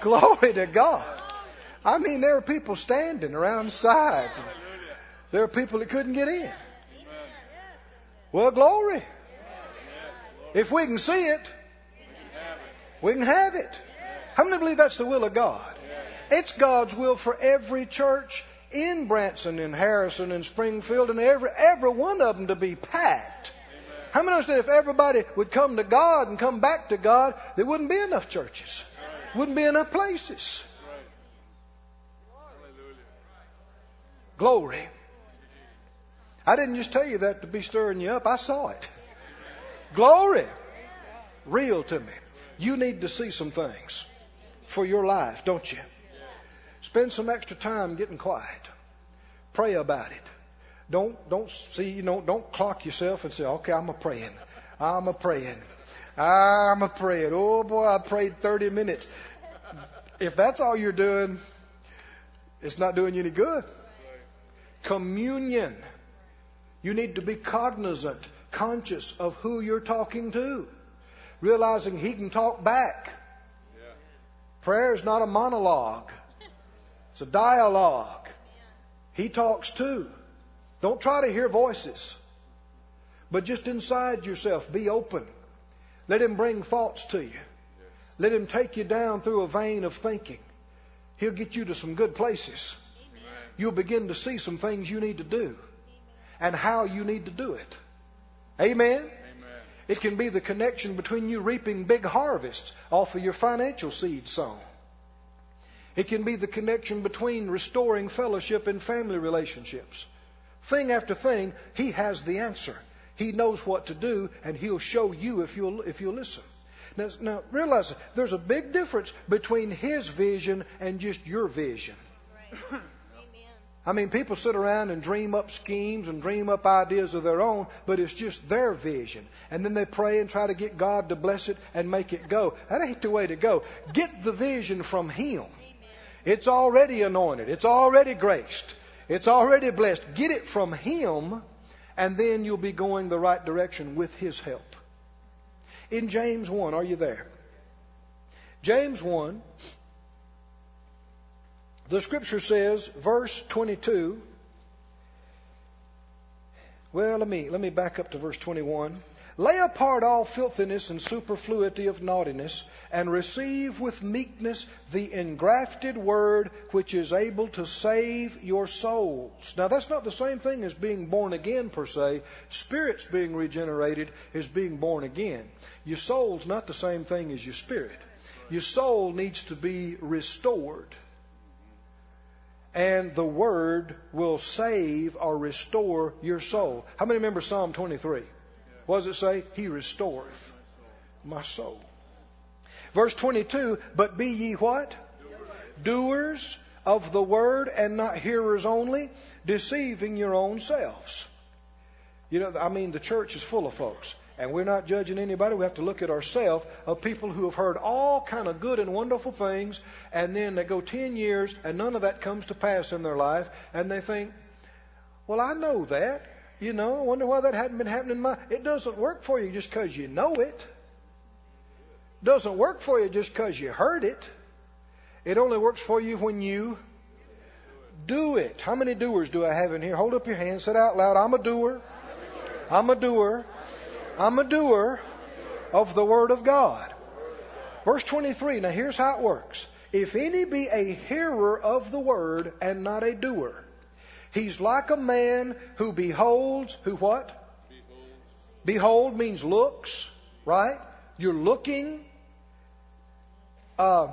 Glory to God. I mean, there were people standing around the sides. There were people that couldn't get in. Well, glory. If we can see it, we can have it. How many believe that's the will of God? It's God's will for every church in Branson and Harrison and Springfield and every every one of them to be packed. How many understand if everybody would come to God and come back to God, there wouldn't be enough churches, wouldn't be enough places. Glory. I didn't just tell you that to be stirring you up. I saw it. Glory. Real to me. You need to see some things for your life, don't you? Spend some extra time getting quiet. Pray about it. Don't don't see you know don't clock yourself and say, okay, I'm a praying. I'm a praying. I'm a praying. Oh boy, I prayed 30 minutes. If that's all you're doing, it's not doing you any good. Communion. You need to be cognizant, conscious of who you're talking to, realizing He can talk back. Prayer is not a monologue, it's a dialogue. He talks too. Don't try to hear voices, but just inside yourself, be open. Let Him bring thoughts to you. Let Him take you down through a vein of thinking. He'll get you to some good places. You'll begin to see some things you need to do and how you need to do it. Amen? Amen? It can be the connection between you reaping big harvests off of your financial seed sown. It can be the connection between restoring fellowship and family relationships. Thing after thing, He has the answer. He knows what to do, and He'll show you if you'll, if you'll listen. Now, now realize there's a big difference between His vision and just your vision. Right. I mean, people sit around and dream up schemes and dream up ideas of their own, but it's just their vision. And then they pray and try to get God to bless it and make it go. That ain't the way to go. Get the vision from Him. It's already anointed. It's already graced. It's already blessed. Get it from Him, and then you'll be going the right direction with His help. In James 1, are you there? James 1, the scripture says, verse 22. Well, let me, let me back up to verse 21. Lay apart all filthiness and superfluity of naughtiness, and receive with meekness the engrafted word which is able to save your souls. Now, that's not the same thing as being born again, per se. Spirits being regenerated is being born again. Your soul's not the same thing as your spirit. Your soul needs to be restored. And the word will save or restore your soul. How many remember Psalm 23? What does it say? He restoreth my soul. Verse 22, but be ye what? Doers. Of the word and not hearers only, deceiving your own selves. You know, I mean, the church is full of folks. And we're not judging anybody. We have to look at ourselves of people who have heard all kind of good and wonderful things, and then they go 10 years and none of that comes to pass in their life, and they think, well, I know that. You know, I wonder why that hadn't been happening in my. It doesn't work for you just because you know it. Doesn't work for you just because you heard it. It only works for you when you do it. How many doers do I have in here? Hold up your hand. Say it out loud. I'm a doer. I'm a doer. I'm a doer of the Word of God. Verse 23. Now here's how it works. If any be a hearer of the Word and not a doer, He's like a man who beholds, who what? Behold, Behold means looks, right? You're looking, uh,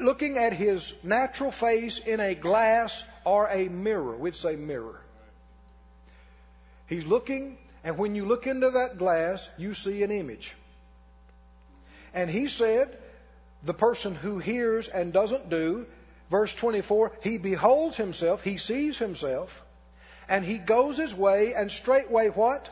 looking at his natural face in a glass or a mirror. We'd say mirror. He's looking, and when you look into that glass, you see an image. And he said, the person who hears and doesn't do Verse 24, he beholds himself, he sees himself, and he goes his way, and straightway what?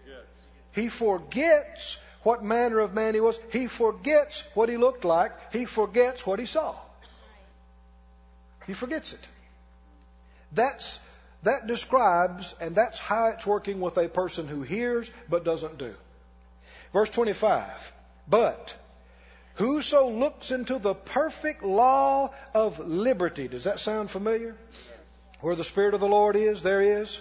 Forgets. He forgets what manner of man he was. He forgets what he looked like. He forgets what he saw. He forgets it. That's, that describes, and that's how it's working with a person who hears but doesn't do. Verse 25. But whoso looks into the perfect law of liberty. Does that sound familiar? Where the Spirit of the Lord is, there is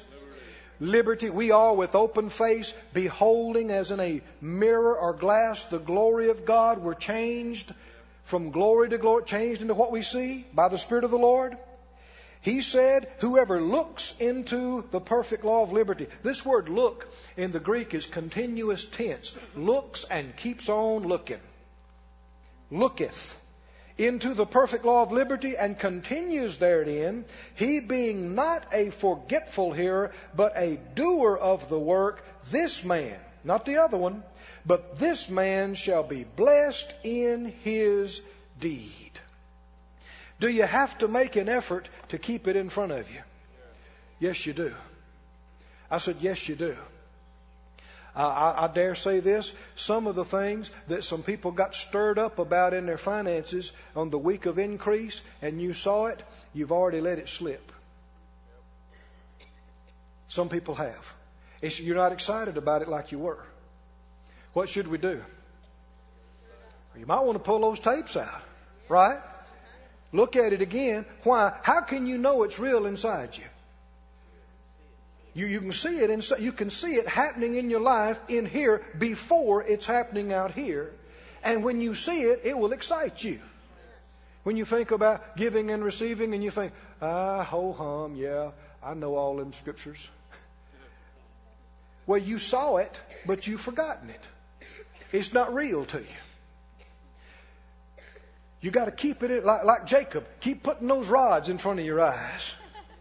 liberty. We are with open face, beholding as in a mirror or glass the glory of God. We're changed from glory to glory, changed into what we see by the Spirit of the Lord. He said, Whoever looks into the perfect law of liberty. This word look in the Greek is continuous tense. Looks and keeps on looking. Looketh into the perfect law of liberty and continues therein, he being not a forgetful hearer, but a doer of the work, this man, not the other one, but this man shall be blessed in his deed. Do you have to make an effort to keep it in front of you? Yes, you do. I said, Yes, you do. I, I, dare say this some of the things that some people got stirred up about in their finances on the week of increase, and you saw it, you've already let it slip. Some people have. It's, you're not excited about it like you were. What should we do? You might want to pull those tapes out, right? Look at it again. Why? How can you know it's real inside you? You, you can see it inside, you can see it happening in your life in here before it's happening out here. And when you see it, it will excite you. When you think about giving and receiving and you think, ah, ho hum, yeah, I know all them scriptures. Well, you saw it, but you've forgotten it. It's not real to you. You got to keep it like, like Jacob. Keep putting those rods in front of your eyes.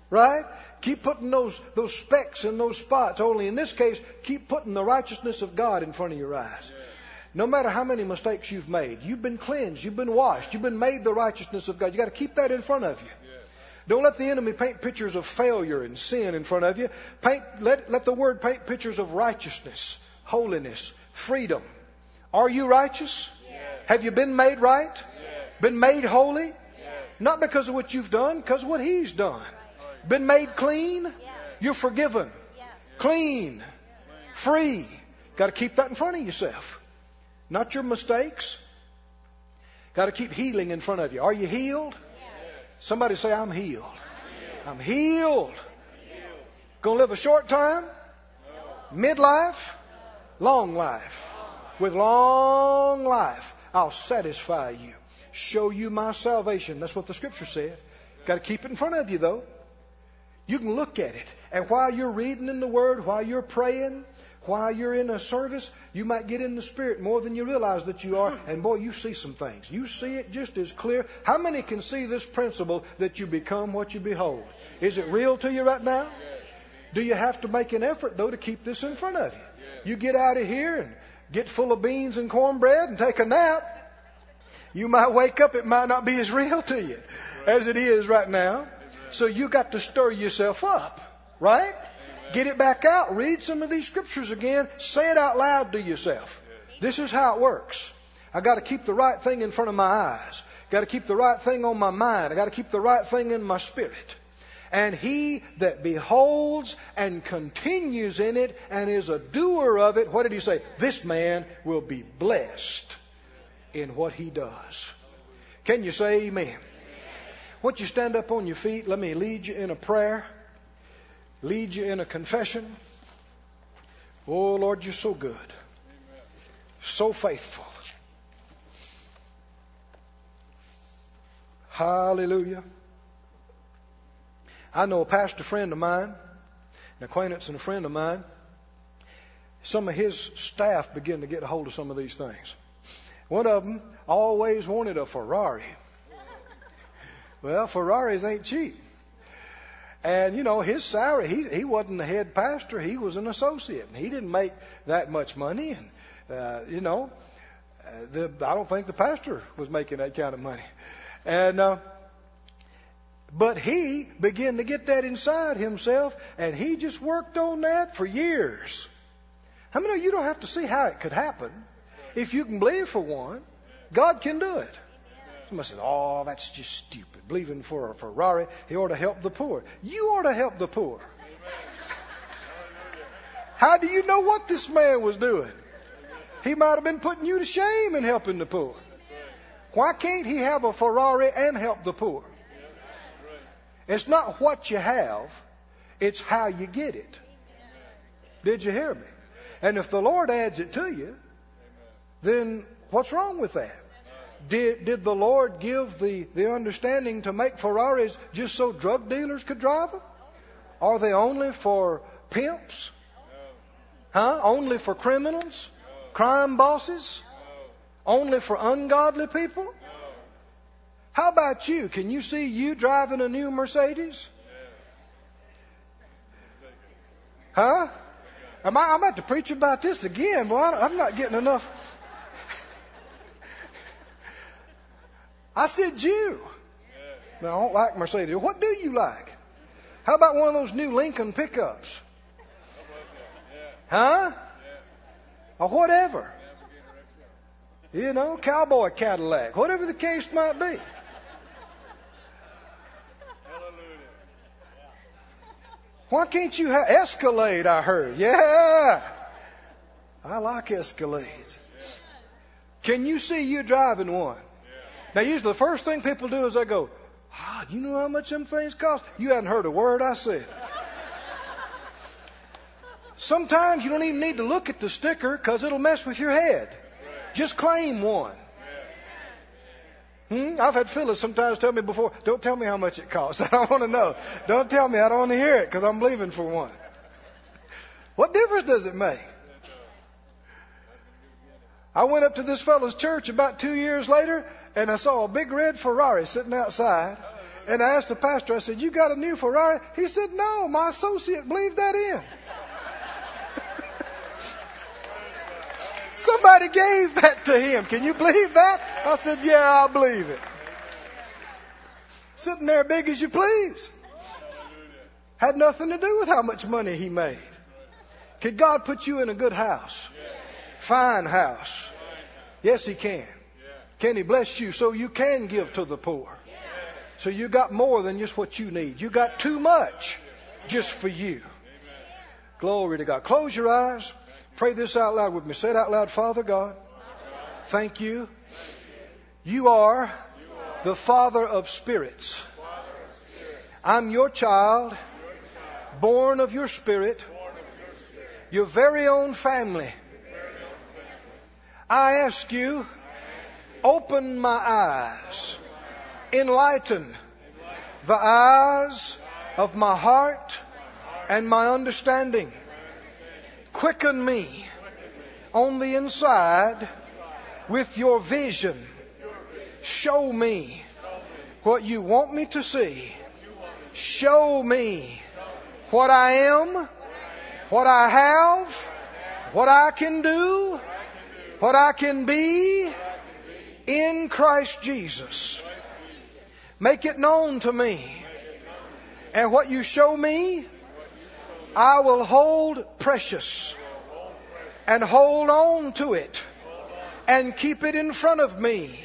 Right? Keep putting those, those specks and those spots. Only in this case, keep putting the righteousness of God in front of your eyes. No matter how many mistakes you've made, you've been cleansed, you've been washed, you've been made the righteousness of God. You got to keep that in front of you. Don't let the enemy paint pictures of failure and sin in front of you. Paint, let, let the word paint pictures of righteousness, holiness, freedom. Are you righteous? Yes. Have you been made right? Yes. Been made holy? Yes. Not because of what you've done, because of what He's done. Been made clean? You're forgiven. Clean. Free. Got to keep that in front of yourself. Not your mistakes. Got to keep healing in front of you. Are you healed? Somebody say, I'm healed. I'm healed. Gonna live a short time? Midlife? Long life. With long life, I'll satisfy you. Show you my salvation. That's what the scripture said. Got to keep it in front of you, though. You can look at it. And while you're reading in the Word, while you're praying, while you're in a service, you might get in the Spirit more than you realize that you are. And boy, you see some things. You see it just as clear. How many can see this principle that you become what you behold? Is it real to you right now? Do you have to make an effort, though, to keep this in front of you? You get out of here and get full of beans and cornbread and take a nap. You might wake up, it might not be as real to you as it is right now. So you got to stir yourself up, right? Get it back out. Read some of these scriptures again. Say it out loud to yourself. This is how it works. I got to keep the right thing in front of my eyes. Got to keep the right thing on my mind. I got to keep the right thing in my spirit. And he that beholds and continues in it and is a doer of it, what did he say? This man will be blessed in what he does. Can you say amen? Won't you stand up on your feet? Let me lead you in a prayer, lead you in a confession. Oh, Lord, you're so good, so faithful. Hallelujah. I know a pastor friend of mine, an acquaintance and a friend of mine. Some of his staff begin to get a hold of some of these things. One of them always wanted a Ferrari. Well, Ferraris ain't cheap. And you know his salary, he he wasn't the head pastor; he was an associate, and he didn't make that much money. And uh, you know, uh, the I don't think the pastor was making that kind of money. And uh, but he began to get that inside himself, and he just worked on that for years. How many of you don't have to see how it could happen? If you can believe for one, God can do it. Somebody says, "Oh, that's just stupid. Believing for a Ferrari, he ought to help the poor. You ought to help the poor." How do you know what this man was doing? He might have been putting you to shame in helping the poor. Why can't he have a Ferrari and help the poor? It's not what you have, it's how you get it. Did you hear me? And if the Lord adds it to you, then what's wrong with that? Did, did the Lord give the, the understanding to make Ferraris just so drug dealers could drive them? Are they only for pimps? Huh? Only for criminals? Crime bosses? Only for ungodly people? How about you? Can you see you driving a new Mercedes? Huh? Am I, I'm about to preach about this again. Boy, I'm not getting enough. I said Jew. No, I don't like Mercedes. What do you like? How about one of those new Lincoln pickups? Huh? Or whatever. You know, cowboy Cadillac, whatever the case might be. Why can't you have Escalade? I heard. Yeah, I like Escalades. Can you see you driving one? Now, usually the first thing people do is they go, "Ah, you know how much them things cost?" You hadn't heard a word I said. Sometimes you don't even need to look at the sticker because it'll mess with your head. Just claim one. Hmm? I've had Phyllis sometimes tell me before, don't tell me how much it costs. I don't want to know. Don't tell me. I don't want to hear it because I'm believing for one. What difference does it make? I went up to this fellow's church about two years later and I saw a big red Ferrari sitting outside. And I asked the pastor, I said, You got a new Ferrari? He said, No, my associate believed that in. Somebody gave that to him. Can you believe that? I said, Yeah, I believe it. Sitting there big as you please. Had nothing to do with how much money he made. Could God put you in a good house? Fine house. Yes, He can. Can He bless you so you can give to the poor? So you got more than just what you need. You got too much just for you. Glory to God. Close your eyes. Pray this out loud with me. Say it out loud. Father God, thank you. You are the Father of spirits. I'm your child, born of your spirit, your very own family. I ask you, open my eyes, enlighten the eyes of my heart and my understanding quicken me on the inside with your vision. Show me what you want me to see. Show me what I am, what I have, what I can do, what I can be in Christ Jesus. Make it known to me. And what you show me, I will hold precious and hold on to it and keep it in front of me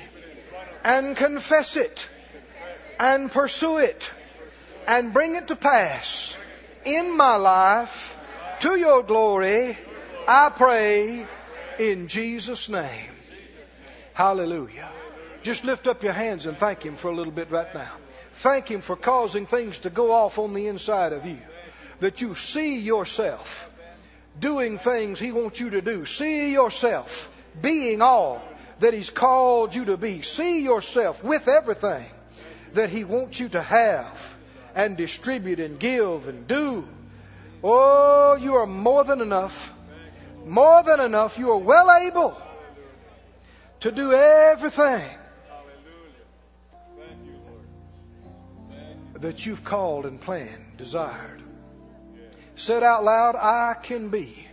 and confess it and pursue it and bring it to pass in my life to your glory. I pray in Jesus' name. Hallelujah. Just lift up your hands and thank Him for a little bit right now. Thank Him for causing things to go off on the inside of you that you see yourself doing things He wants you to do. See yourself being all that He's called you to be. See yourself with everything that He wants you to have and distribute and give and do. Oh, you are more than enough. More than enough. You are well able to do everything that you've called and planned, desired. Said out loud, I can be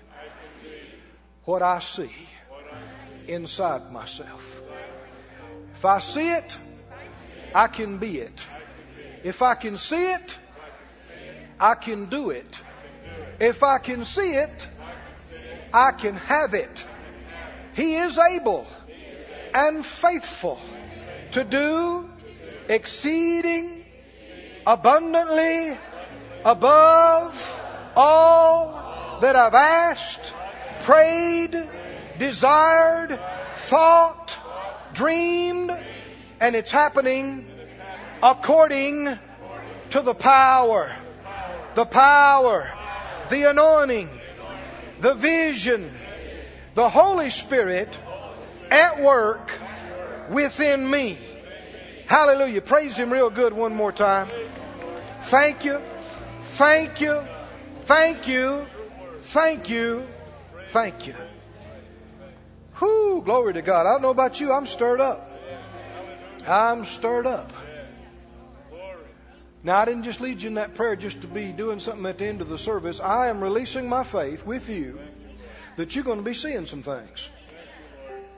what I see inside myself. If I see it, I can be it. If I can see it, I can do it. If I can see it, I can have it. He is able and faithful to do exceeding abundantly above all that I've asked, prayed, desired, thought, dreamed, and it's happening according to the power, the power, the anointing, the vision, the Holy Spirit at work within me. Hallelujah. Praise Him real good one more time. Thank you. Thank you. Thank you. Thank you. Thank you. Whoo, glory to God. I don't know about you. I'm stirred up. I'm stirred up. Now, I didn't just lead you in that prayer just to be doing something at the end of the service. I am releasing my faith with you that you're going to be seeing some things.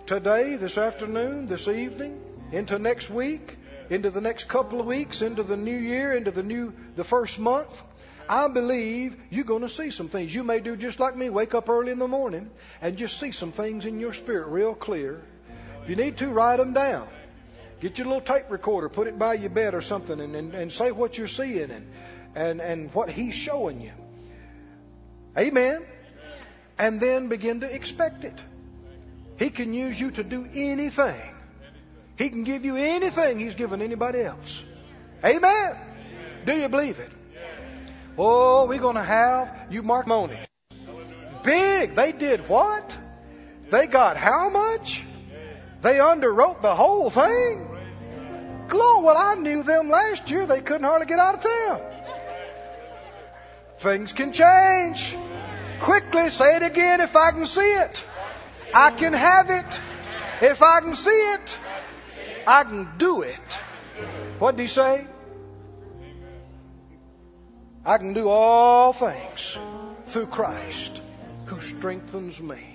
Today, this afternoon, this evening, into next week, into the next couple of weeks, into the new year, into the new the first month. I believe you're going to see some things. You may do just like me, wake up early in the morning and just see some things in your spirit real clear. If you need to, write them down. Get your little tape recorder, put it by your bed or something, and, and, and say what you're seeing and, and, and what He's showing you. Amen. And then begin to expect it. He can use you to do anything. He can give you anything He's given anybody else. Amen. Do you believe it? Oh, we're going to have you Mark Money. Big. They did what? They got how much? They underwrote the whole thing. Glory. Well, I knew them last year. They couldn't hardly get out of town. Things can change. Quickly, say it again if I can see it. I can have it. If I can see it, I can do it. What did he say? I can do all things through Christ who strengthens me.